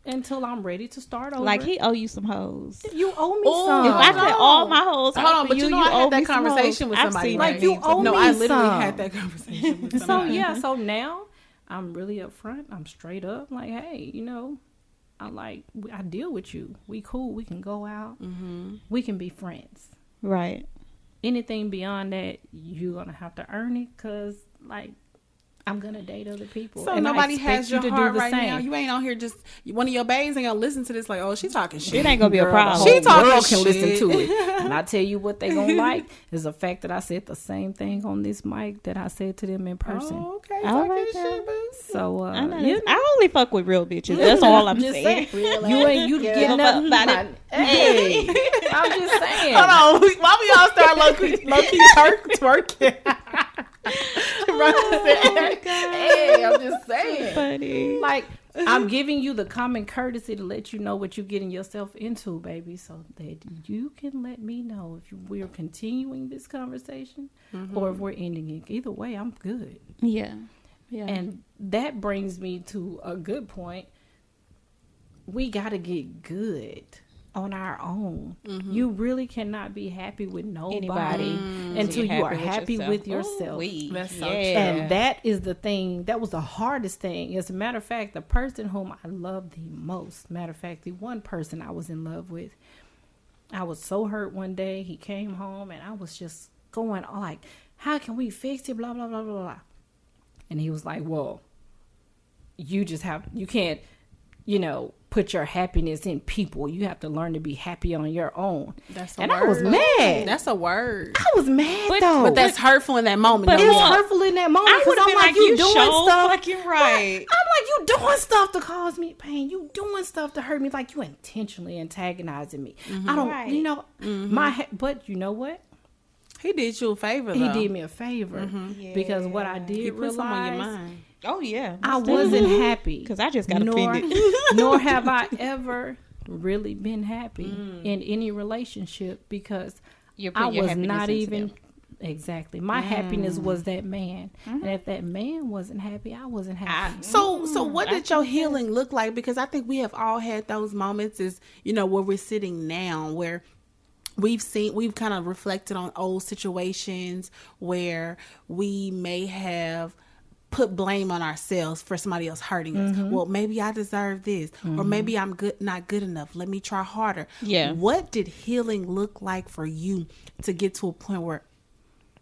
until I'm ready to start over. Like he owe you some hoes. you owe me Oh, some. If I said all my hoes, Hold on, but you, you, know I owe had that me some hoes. conversation with somebody. Like, that. you Maybe. owe no, me I literally some. had that conversation with So yeah, so now I'm really upfront. I'm straight up. Like, hey, you know, I like I deal with you. We cool. We can go out. Mm-hmm. We can be friends. Right. Anything beyond that, you're gonna have to earn it. Cause like, I'm gonna date other people. So and nobody expect has your you to heart do the right same. now. You ain't on here just one of your babes ain't gonna listen to this like, oh, she talking shit. It ain't gonna be a problem. She whole talking world can listen to it. And I tell you what they gonna like is the fact that I said the same thing on this mic that I said to them in person. Oh, okay. All Talk right, that shit, boo. So uh, I, know you this. I only fuck with real bitches. That's all I'm just saying. You ain't you Give getting a fuck nothing about about it. Hey, I'm just saying. Hold on. we- Why we all start low key, low key twerking? Oh hey, I'm just saying. Funny. Like I'm giving you the common courtesy to let you know what you're getting yourself into, baby, so that you can let me know if we're continuing this conversation or if mm-hmm. we're ending it. Either way, I'm good. Yeah. Yeah. And that brings me to a good point. We got to get good on our own. Mm-hmm. You really cannot be happy with nobody Anybody. until You're you are happy happy with with yourself. yourself. Ooh-wee. That's so yeah. And that is the thing, that was the hardest thing. As a matter of fact, the person whom I love the most, matter of fact, the one person I was in love with, I was so hurt one day. He came home and I was just going like, how can we fix it? Blah, blah, blah, blah, blah. And he was like, well, you just have, you can't, you know, put your happiness in people. You have to learn to be happy on your own. That's a and word. I was mad. That's a word. I was mad But- though. But that's hurtful in that moment. But though. it was hurtful in that moment I because would I'm like, like, you, you doing so stuff. fucking right. I'm like, you doing stuff to cause me pain. You doing stuff to hurt me. Like you intentionally antagonizing me. I don't, Right. you know, mm-hmm. my. Ha- but you know what? he did you a favor. He did me a favor mm-hmm. because what I did He put some on your realize mind. Oh yeah. I wasn't happy because I just got nor, offended. nor have I ever really been happy Mm. in any relationship because You're I was not even them. exactly. My happiness Mm. was that man, Mm-hmm. and if that man wasn't happy, I wasn't happy. So, so what I did your healing look like? Because I think we have all had those moments. Is you know where we're sitting now, where we've seen, we've kind of reflected on old situations where we may have put blame on ourselves for somebody else hurting us. Mm-hmm. Well, maybe I deserve this, or mm-hmm. maybe I'm good, not good enough. Let me try harder. Yeah. What did healing look like for you to get to a point where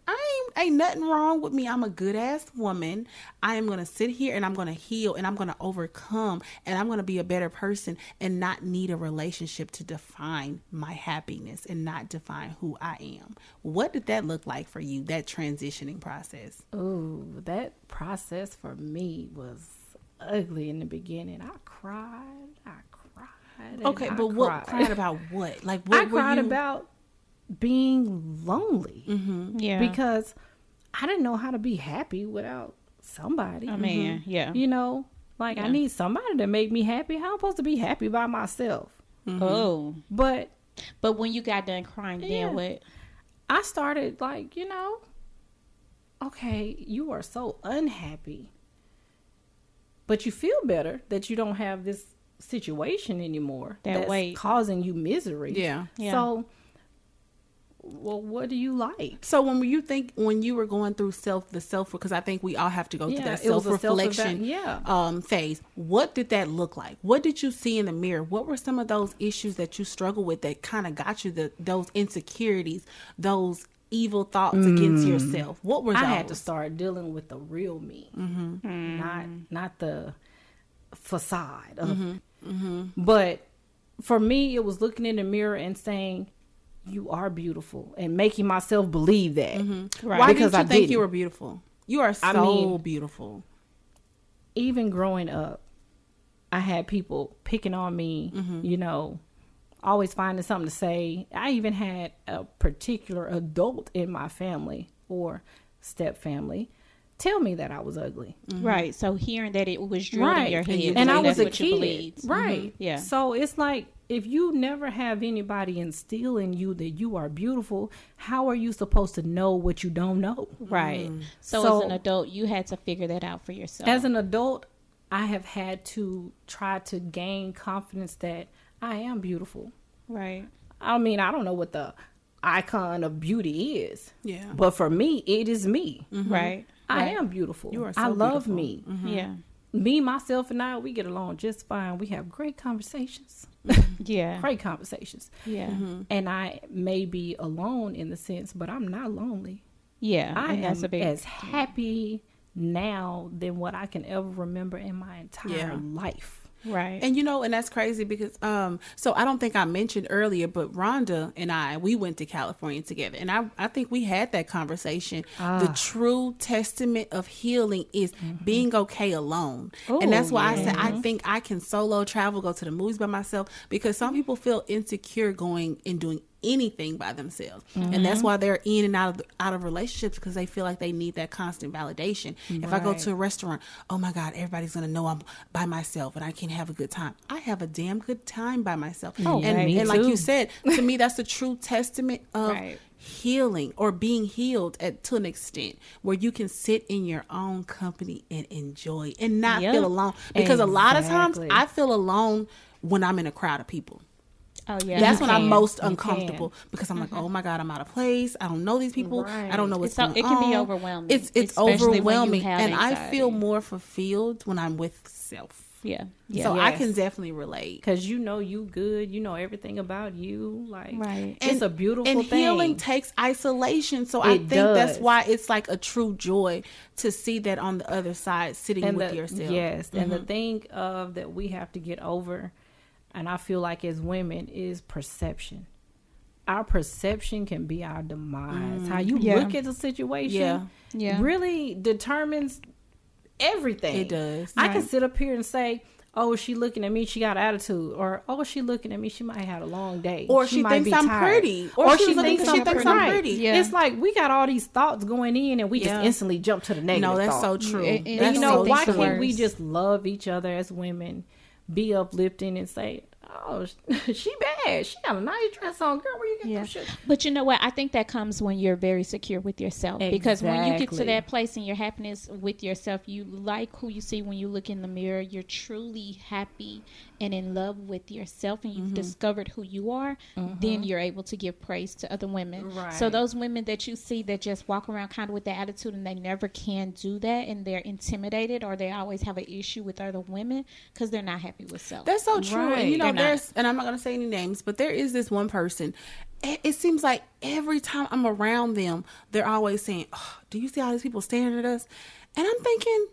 I ain't, ain't nothing wrong with me. I'm a good ass woman. I am going to sit here and I'm going to heal and I'm going to overcome and I'm going to be a better person and not need a relationship to define my happiness and not define who I am. What did that look like for you, that transitioning process? Ooh, that process for me was ugly in the beginning. I cried. I cried. Okay, I but what cried. cried about what? Like what I cried you- about being lonely mm-hmm. yeah. because I didn't know how to be happy without somebody. I mean, mm-hmm. yeah. you know, like I need somebody to make me happy. How am I supposed to be happy by myself? Mm-hmm. Oh. But But when you got done crying, Yeah. then what? I started like, you know, okay, you are so unhappy. But you feel better that you don't have this situation anymore That that's weight. causing you misery. Yeah. Yeah. So well, what do you like? So when you think when you were going through self the self because I think we all have to go through that self reflection yeah. um phase. What did that look like? What did you see in the mirror? What were some of those issues that you struggle with that kind of got you the those insecurities, those evil thoughts against yourself? What were those? I had to start dealing with the real me, Mm-hmm. not not the facade. Of, Mm-hmm. But for me, it was looking in the mirror and saying, "You are beautiful," and making myself believe that. Mm-hmm. Right. Why Because did you I think you didn't. were beautiful? You are so I mean- beautiful. Even growing up, I had people picking on me. Mm-hmm. You know, always finding something to say. I even had a particular adult in my family or step family tell me that I was ugly. Mm-hmm. Right. So hearing that it was drilled in your head, you and I was a what you kid, believed. Mm-hmm. right? Yeah. So it's like if you never have anybody instill in you that you are beautiful, how are you supposed to know what you don't know? Right. So, So- as an adult, you had to figure that out for yourself. As an adult, I have had to try to gain confidence that I am beautiful. Right. I mean, I don't know what the icon of beauty is. Yeah. But for me, it is me. Right. I Right. am beautiful. You are so I love beautiful. me. Mm-hmm. Yeah. Me, myself, and I, we get along just fine. We have great conversations. Mm-hmm. Yeah. Great conversations. Yeah. Mm-hmm. And I may be alone in the sense, but I'm not lonely. Yeah. I am that's a big as happy now than what I can ever remember in my entire Yeah. life. Right. And you know, and that's crazy because um so I don't think I mentioned earlier, but Rhonda and I we went to California together and I I think we had that conversation. The true testament of healing is being okay alone. and that's why I said I think I can solo travel, go to the movies by myself because some people feel insecure going and doing anything by themselves. And that's mm-hmm. why they're in and out of out of relationships because they feel like they need that constant validation. If I go to a restaurant, oh my God, everybody's gonna know I'm by myself and I can't have a good time. I have a damn good time by myself. Oh, and, and like you said, to me that's the true testament of Right. healing or being healed at to an extent where you can sit in your own company and enjoy and not Yep. feel alone. Because a lot of times I feel alone when I'm in a crowd of people. Oh yeah. That's you when I'm most uncomfortable because I'm like, oh my god, I'm out of place. I don't know these people. I don't know what's It's so- going it can be overwhelming, It's it's especially when you overwhelming, have and I feel more fulfilled when I'm with self. Yeah. Yeah. So I can definitely relate. Because you know you good. You know everything about you. Like, Right. it's a beautiful and thing. healing takes isolation. So I It think that's why it's like a true joy to see that on the other side, sitting and with the, yourself. Mm-hmm. Yes, and the thing of that we have to get over, and I feel like as women is perception. Our perception can be our demise. How you Yeah. look at the situation, Mm. Yeah. Yeah. really determines everything. It does. I can sit up here and say. Oh, she looking at me. She got attitude, or oh, she looking at me. She might have had a long day, Or she might thinks be I'm tired. pretty. Or or, she looking thinks she thinks pretty. I'm pretty. Yeah. It's like we got all these thoughts going in, and we Yeah. just instantly jump to the negative. no, that's thought. so true. And- and And you know, why can't we just love each other as women, be uplifting and say, "Oh, she bad. She got a nice dress on, girl. Where you get Yeah. that shit?" But you know what? I think that comes when you're very secure with yourself. Because when you get to that place in your happiness with yourself, you like who you see when you look in the mirror. You're truly happy and in love with yourself, and Mm-hmm. you've discovered who you are. Then you're able to give praise to other women. So those women that you see that just walk around kind of with that attitude and they never can do that, and they're intimidated or they always have an issue with other women because they're not happy with self. That's so true. And you know, They're not. there's, and I'm not going to say any names, but there is this one person. It, it seems like every time I'm around them, they're always saying, oh, "Do you see all these people staring at us?" And I'm thinking,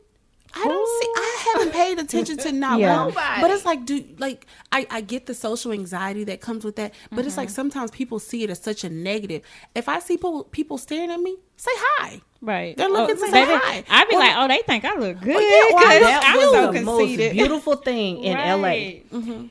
I don't see. I haven't paid attention to not Yeah. one. But it's like, do like I, I get the social anxiety that comes with that, but it's like Mm-hmm. sometimes people see it as such a negative. If I see people people staring at me, say hi. Right. They're looking to say baby, hi. I'd be Or- like, oh, they think I look good. yeah, well, 'cause that I'm was so the most conceited. beautiful thing in Right. LA.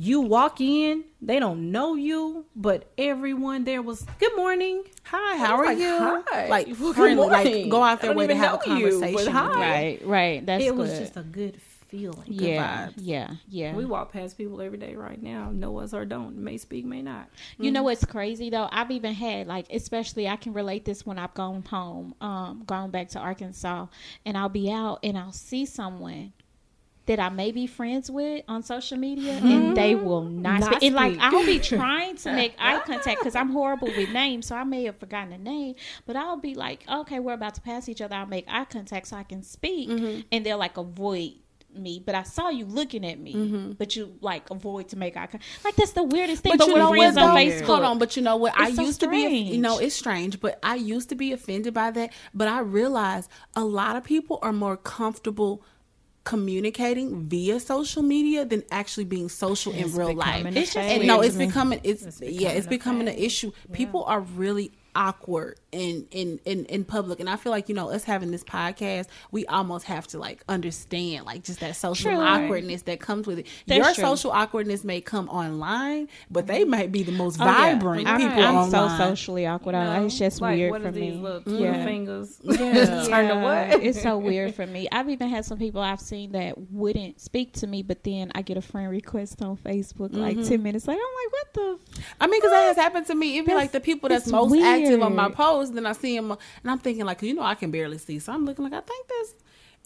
You walk in, they don't know you, but everyone there was good morning. Hi, how are like, you? "Hi." Like Good friendly, like go out I their way to even have a know you, conversation. you. Right, right. That's it was just a good feeling. Good yeah, vibes. yeah, yeah. We walk past people every day right now, know us or don't, may speak, may not. You know what's crazy though? I've even had like, especially I can relate this when I've gone home, um, gone back to Arkansas, and I'll be out and I'll see someone that I may be friends with on social media, mm-hmm. and they will not, Not speak. And like. I'll be trying to make eye contact because I'm horrible with names, so I may have forgotten a name, but I'll be like, okay, we're about to pass each other. I'll make eye contact so I can speak, mm-hmm. and they'll like avoid me, but I saw you looking at me, mm-hmm. but you like avoid to make eye contact. Like that's the weirdest thing. But, you with know what, on? Facebook, Hold on, but you know what? I It's so used to be, you know, it's strange, but I used to be offended by that. But I realized a lot of people are more comfortable communicating via social media than actually being social in real life. It's just no, it's becoming it's, yeah, it's becoming becoming a an issue. People are really awkward in, in in in public and i feel like you know us having this podcast we almost have to like understand like just that social True. awkwardness that comes with it That's your true. social awkwardness may come online but they might be the most Oh, vibrant I'm, people I'm online so socially awkward. No, it's just like, weird what for are me. these little Yeah. fingers? Yeah. Turn to Yeah, what? it's so weird for me. I've even had some people I've seen that wouldn't speak to me, but then I get a friend request on Facebook like Mm-hmm. ten minutes later. I'm like, what the? I mean, because that has happened to me. It'd be like the people that's it's most active on my post, then I see them, and I'm thinking like, you know, I can barely see, so I'm looking like I think this,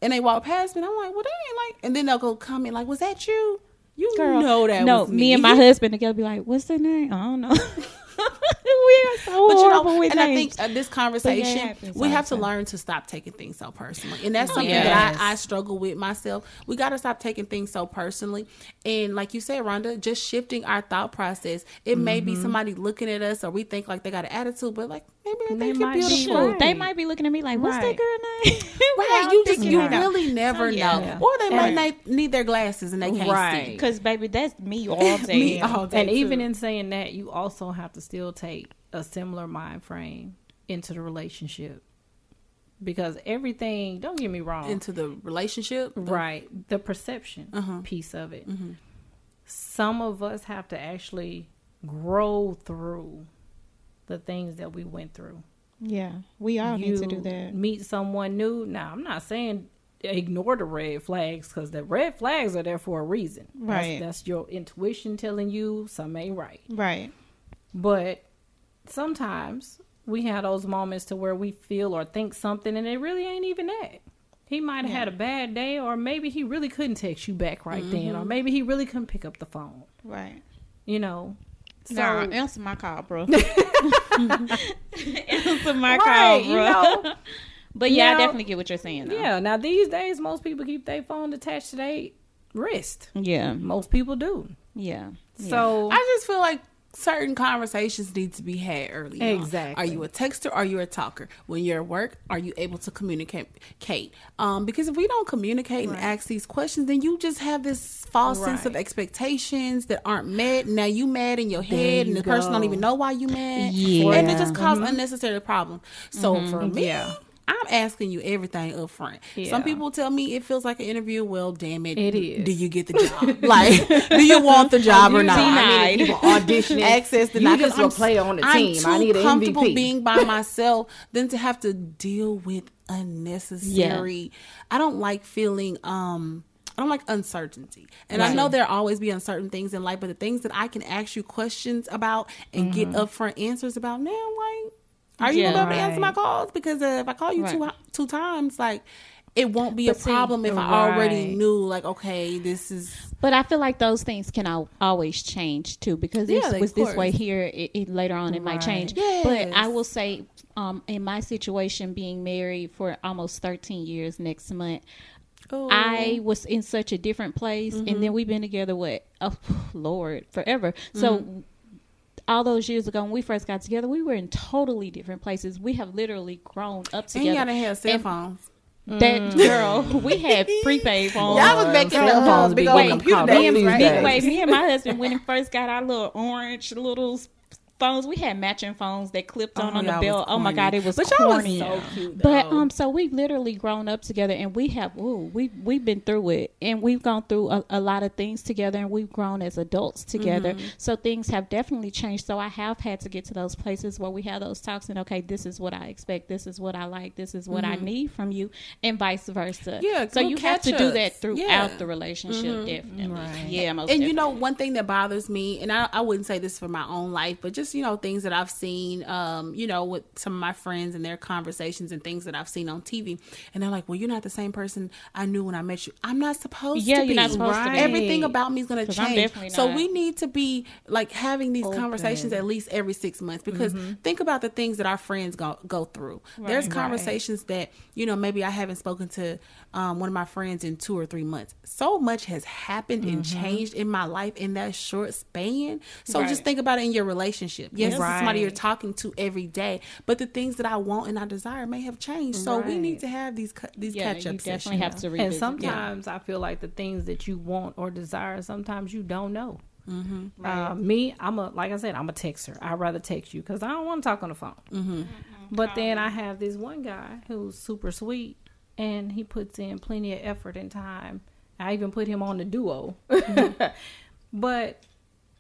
and they walk past me, and I'm like, well, they ain't like, and then they'll go comment like, was that you? You Girl, know that no, was me. me and my husband together be like, "What's their name? I don't know." we are so But you know, with and I think uh, this conversation, happens we have to time. learn to stop taking things so personally, and that's something yes. that I, I struggle with myself. We got to stop taking things so personally, and like you said, Rhonda, just shifting our thought process. It may be somebody looking at us, or we think like they got an attitude, but like maybe they, They think you're might be beautiful. right. They might be looking at me like, "What's that girl name?" Right, you just you really never yeah. know, Yeah. or they might And- not need their glasses and they can't Right. see. Because baby, that's me all day. Me all day and even in saying that, you also have to still take a similar mind frame into the relationship because everything. Don't get me wrong. into the relationship, the- right the perception Uh-huh. piece of it Mm-hmm. some of us have to actually grow through the things that we went through Yeah, we all need to do that. meet someone new now i'm not saying ignore the red flags because the red flags are there for a reason Right. that's, that's your intuition telling you something ain't right Right. but sometimes we have those moments to where we feel or think something and it really ain't even that. He might have had a bad day or maybe he really couldn't text you back right then Mm-hmm. or maybe he really couldn't pick up the phone. Right. You know. So So answer my call, bro. answer my Right, call, you bro. know. but yeah, I definitely get what you're saying. Though. yeah, now these days most people keep their phone attached to their wrist. Yeah. Most people do. Yeah. So I just feel like certain conversations need to be had early. on. Exactly. Are you a texter? Are you a talker? When you're at work, are you able to communicate? Kate? Um, because if we don't communicate and ask these questions, then you just have this false sense of expectations that aren't met. Now you mad in your head, and you the person don't even know why you mad. Yeah. and it just causes unnecessary problems. So for me. Yeah. I'm asking you everything up front. Yeah. Some people tell me it feels like an interview. Well, damn it. It Do- you get the job? like, do you want the job or not? denied. people auditioning. access You not just a player on the team. I'm I too need an comfortable MVP. being by myself than to have to deal with unnecessary. I don't like feeling um I don't like uncertainty. And I know there'll always be uncertain things in life, but the things that I can ask you questions about and get upfront answers about now, like are you Yeah. gonna be able to answer my calls? Because uh, if I call you two Right. two times, like it won't be But a see, problem if I already knew like okay, this is But I feel like those things can al- always change too because Yeah, of was this way here. It, it, later on, it might change. Yes. But I will say, um, in my situation, being married for almost 13 years next month, oh, I was in such a different place, and then we've been together what, oh Lord, forever. So. All those years ago, when we first got together, we were in totally different places. We have literally grown up and you together. gotta have cell phones. That mm. girl, we had prepaid phones. Y'all was back in cell the phones be big going old to computer call me days, and right? big way, me and my husband when we first got our little orange little phones, we had matching phones that clipped on Oh, on the belt. Oh my god, it was But y'all was corny. so cute, But um, so we've literally grown up together, and we have ooh, we we've been through it, and we've gone through a, a lot of things together, and we've grown as adults together. Mm-hmm. So things have definitely changed. So I have had to get to those places where we have those talks, and okay, this is what I expect, this is what I like, this is what I need from you, and vice versa. Mm-hmm. Yeah, so you have to do that throughout Yeah. Mm-hmm. the relationship, definitely. Yeah, most and you know one thing that bothers me and I, I wouldn't say this for my own life but just you know things that i've seen um you know with some of my friends and their conversations and things that i've seen on tv and they're like well you're not the same person i knew when i met you. I'm not supposed Yeah, to you're be. not supposed to be. everything about me is going to change. so we need to be like having these conversations at least every six months because Mm-hmm. think about the things that our friends go, go through. There's conversations that you know maybe i haven't spoken to um, one of my friends in two or three months. So much has happened and Mm-hmm. changed in my life in that short span. So Right. just think about it in your relationship yes this is somebody you're talking to every day but the things that i want and i desire may have changed so we need to have these cu- these yeah, catch you up definitely sessions have to revisit. And that. sometimes I feel like the things that you want or desire, sometimes you don't know. Mm-hmm. Uh, me, I'm a like I said, I'm a texter. I'd rather text you because I don't want to talk on the phone. Mm-hmm. But then I have this one guy who's super sweet, and he puts in plenty of effort and time. I even put him on the duo, but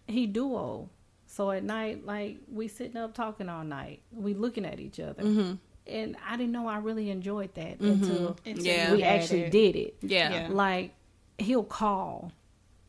he duo. So at night, like we sitting up talking all night, we looking at each other, Mm-hmm. and I didn't know I really enjoyed that until Yeah. we actually it. did it. yeah, Yeah. Like he'll call.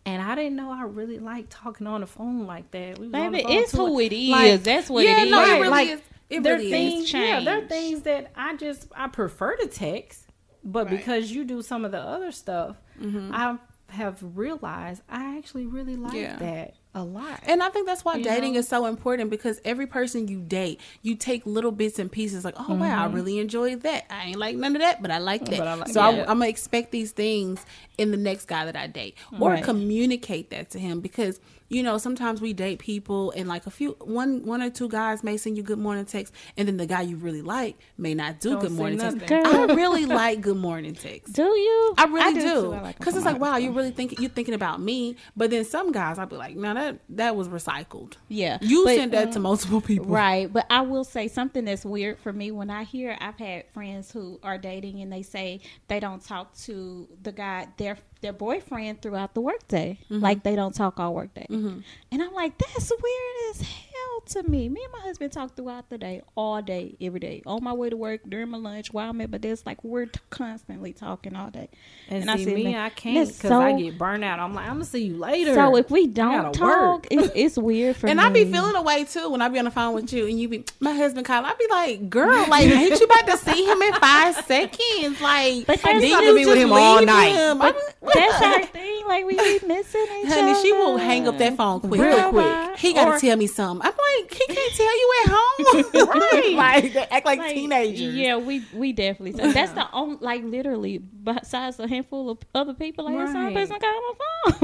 And I didn't know I really like talking on the phone like that. We was Baby, it's who it is. like, That's what yeah it is. no it Right, really like, is it there are really is things, yeah, there are things that I just I prefer to text. But Right. because you do some of the other stuff, I have realized I actually really like Yeah. that a lot. And I think that's why You dating know? is so important because every person you date, you take little bits and pieces like, oh, wow, I really enjoyed that. I ain't like none of that, but I like that. Mm-hmm. I like so I. I'm going to expect these things in the next guy that I date or Right. communicate that to him because, you know, sometimes we date people and like a few, one, one or two guys may send you good morning texts and then the guy you really like may not do Don't good morning texts. I really like good morning texts. Do you? I really too. do, I like because it's like, wow, you're really thinking you're thinking about me. But then some guys, I'd be like, no, that that was recycled. Yeah, You but- sent that to mm, multiple people, Right, but I will say something that's weird for me when I hear I've had friends who are dating and they say they don't talk to the guy their their boyfriend throughout the workday, Mm-hmm. like they don't talk all workday, and I'm like that's weird as hell to me. Me and my husband talk throughout the day, all day, every day, on my way to work, during my lunch, while I'm at my desk, like we're t- constantly talking all day. And, I see, said, me, I can't because I get burned out. I'm like, I'm gonna see you later. So if we don't talk, it's, it's weird for And me. And I be feeling away too when I be on the phone with you and you be my husband call. I be like, girl, like ain't you about to see him in five seconds? Like, But that's- you gotta be with him all night. him. I be- That's our thing. Like we be missing each other. Honey, she will hang up that phone quick. Real quick. He got to Or- tell me something. I'm like, he can't tell you at home, right? like they act like, Like, teenagers. Yeah, we we definitely. So that's the only like literally besides a handful of other people. Like that's the only Right. person got on my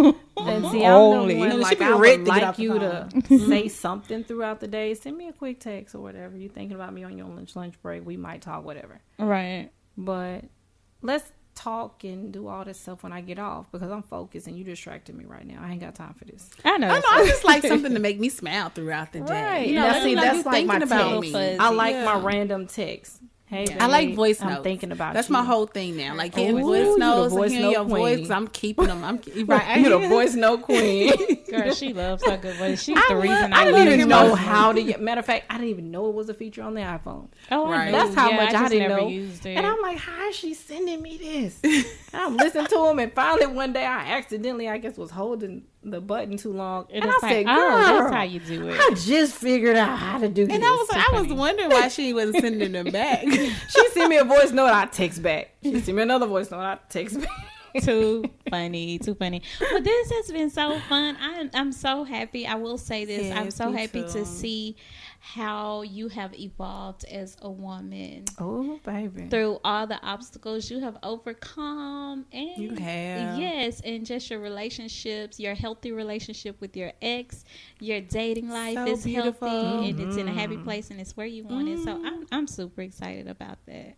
phone. And see, I'm Only. the one, She like, be I ready would to get like you to say something throughout the day. Send me a quick text or whatever. You thinking about me on your lunch lunch break? We might talk, whatever. right. But let's talk and do all this stuff when I get off because I'm focused and you distracted me right now. I ain't got time for this. I know. I know. I just like something to make me smile throughout the day. Right. You know, Now, see, me know that's like my thinking about text. me. I like my random text. Hey, I like babe, voice I'm thinking about That's you. my whole thing now. Like getting Ooh, voice you the notes, voice and hearing note your voice. I'm keeping them. I'm right. You're the voice note queen. Girl, she loves her good voice. She's I the love- reason I I, I didn't even know my- how to get. Matter of fact, I didn't even know it was a feature on the iPhone. Oh, Right. knew. That's how Yeah, much I, just didn't know. Used it. And I'm like, how is she sending me this? and I'm listening to him, and finally one day I accidentally, I guess, was holding the button too long, and and, I like, said, oh, "Girl, that's how you do it. I just figured out how to do this." And I was like, I was wondering why she wasn't sending them back. she sent me a voice note, I text back. She sent me another voice note, I text back. too funny, too funny. But this has been so fun. I'm I'm so happy. I will say this. I'm so happy too. to see how you have evolved as a woman Oh, baby. through all the obstacles you have overcome and You have. yes and just your relationships your healthy relationship with your ex your dating life So is beautiful. healthy and it's in a happy mm-hmm. place and it's where you want it so I'm, I'm super excited about that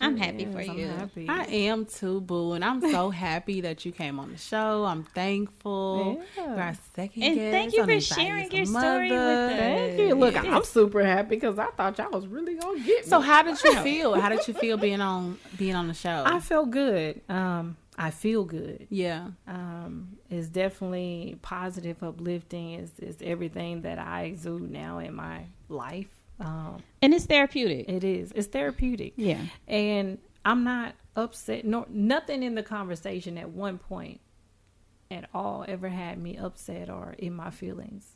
i'm happy for I'm you happy. I am too, boo, and I'm so happy that you came on the show. I'm thankful. Yeah. You're our second And guest. thank you for sharing your a story with us. Thank you. Look, Yes. I'm super happy because I thought y'all was really gonna get me. So how did you feel? How did you feel being on being on the show? I felt good. Um, I feel good. yeah. Um, it's definitely positive, uplifting. Is is everything that I exude now in my life. Um, and it's therapeutic it is. It's therapeutic. yeah and I'm not upset. Nor nothing in the conversation at one point at all ever had me upset or in my feelings.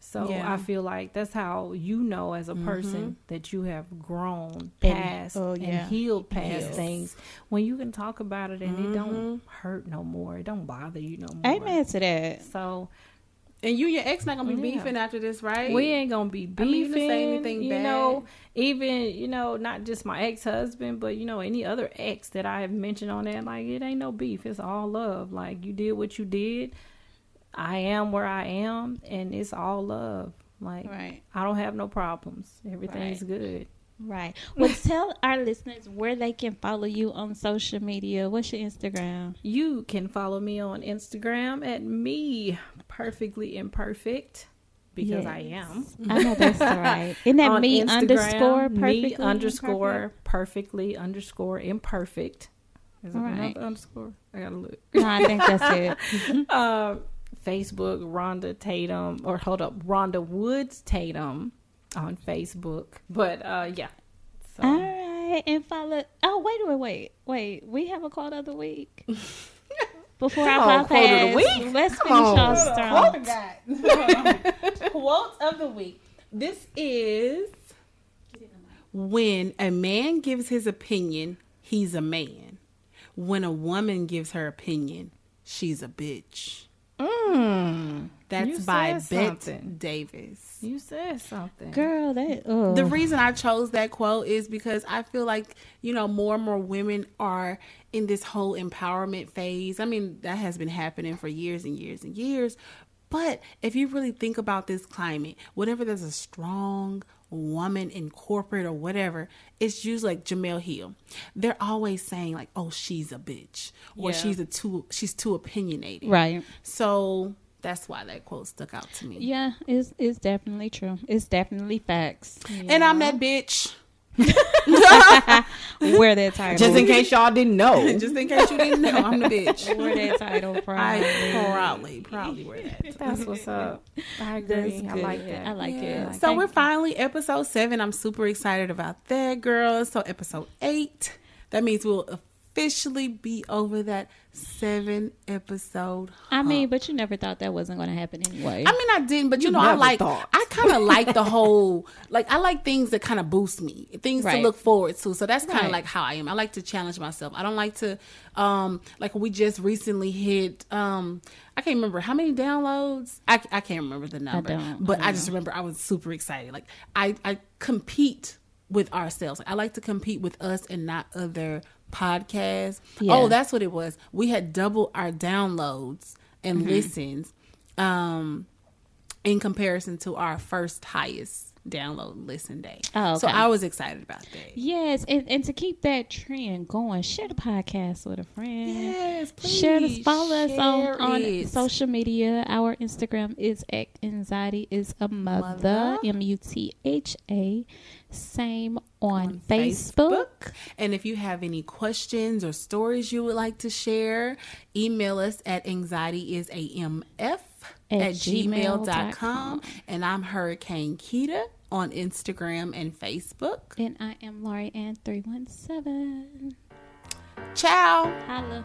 So Yeah. I feel like that's how you know as a person Mm-hmm. that you have grown And- past oh, yeah. and healed past Yes. things when you can talk about it and it don't Mm-hmm. hurt no more. It don't bother you no more. amen to that So And you and your ex not gonna be Yeah. beefing after this, right? we ain't gonna be I mean, beefing. say anything you bad. know, even you know, not just my ex husband, but you know, any other ex that I have mentioned on that. Like, it ain't no beef. It's all love. Like, you did what you did. I am where I am, and it's all love. Like, right I don't have no problems. Everything's good. Right well tell our listeners where they can follow you on social media what's your instagram You can follow me on Instagram at me perfectly imperfect because I am. I know that's right. Isn't that me Instagram, underscore me perfectly underscore imperfect? perfectly underscore imperfect. Is it Right. another underscore? I gotta look. No, I think that's it. um, Facebook Rhonda Tatum or hold up Rhonda Woods Tatum on Facebook. But uh, yeah. So All right, and follow. Oh wait, wait, wait, wait. We have a quote of the week. Before Come I on, quote of the week? let's Come finish on. our strong. Quote of the week. This is when a man gives his opinion, he's a man. when a woman gives her opinion, she's a bitch. That's You by said Bette. Davis. You said something. Girl, that oh. The reason I chose that quote is because I feel like, you know, more and more women are in this whole empowerment phase. I mean, that has been happening for years and years and years. But if you really think about this climate, whenever there's a strong woman in corporate or whatever, it's usually like Jemele Hill. They're always saying like, "Oh, she's a bitch," or Yeah. "She's a too she's too opinionated." right. So that's why that quote stuck out to me. Yeah, it's it's definitely true. It's definitely facts. And I'm that bitch. Wear that title. Just in case y'all didn't know. Just in case you didn't know, I'm the bitch. wear that title I proudly. proudly, proudly wear that. That's what's up. I That's agree. I good. like that. I like it. So we're you. finally episode seven. I'm super excited about that, girls. So episode eight, that means we'll officially be over that seven episode. I mean, but you never thought that wasn't going to happen anyway. I mean, I didn't, but you, know, I like. thought. I kind of like the whole. Like, I like things that kind of boost me, things to look forward to. So that's kind of Right. like how I am. I like to challenge myself. I don't like to, um, like we just recently hit. Um, I can't remember how many downloads. I, I can't remember the number, don't. but I I, just remember I was super excited. Like I I compete with ourselves. I like to compete with us and not other podcasts. Yeah. Oh, that's what it was. We had double our downloads and Mm-hmm. listens um in comparison to our first highest download and listen day. Oh, So. I was excited about that. yes, and, and to keep that trend going, share the podcast with a friend. Yes, please Share this, please follow us on, on social media. Our Instagram is at anxiety is a mother. M U T H A. Same on, on Facebook. And if you have any questions or stories you would like to share, email us at anxietyisAMF at, At gmail.com. gmail.com. And I'm Hurricane Kita on Instagram and Facebook. And I am Laurie Ann three one seven. Ciao. Holla.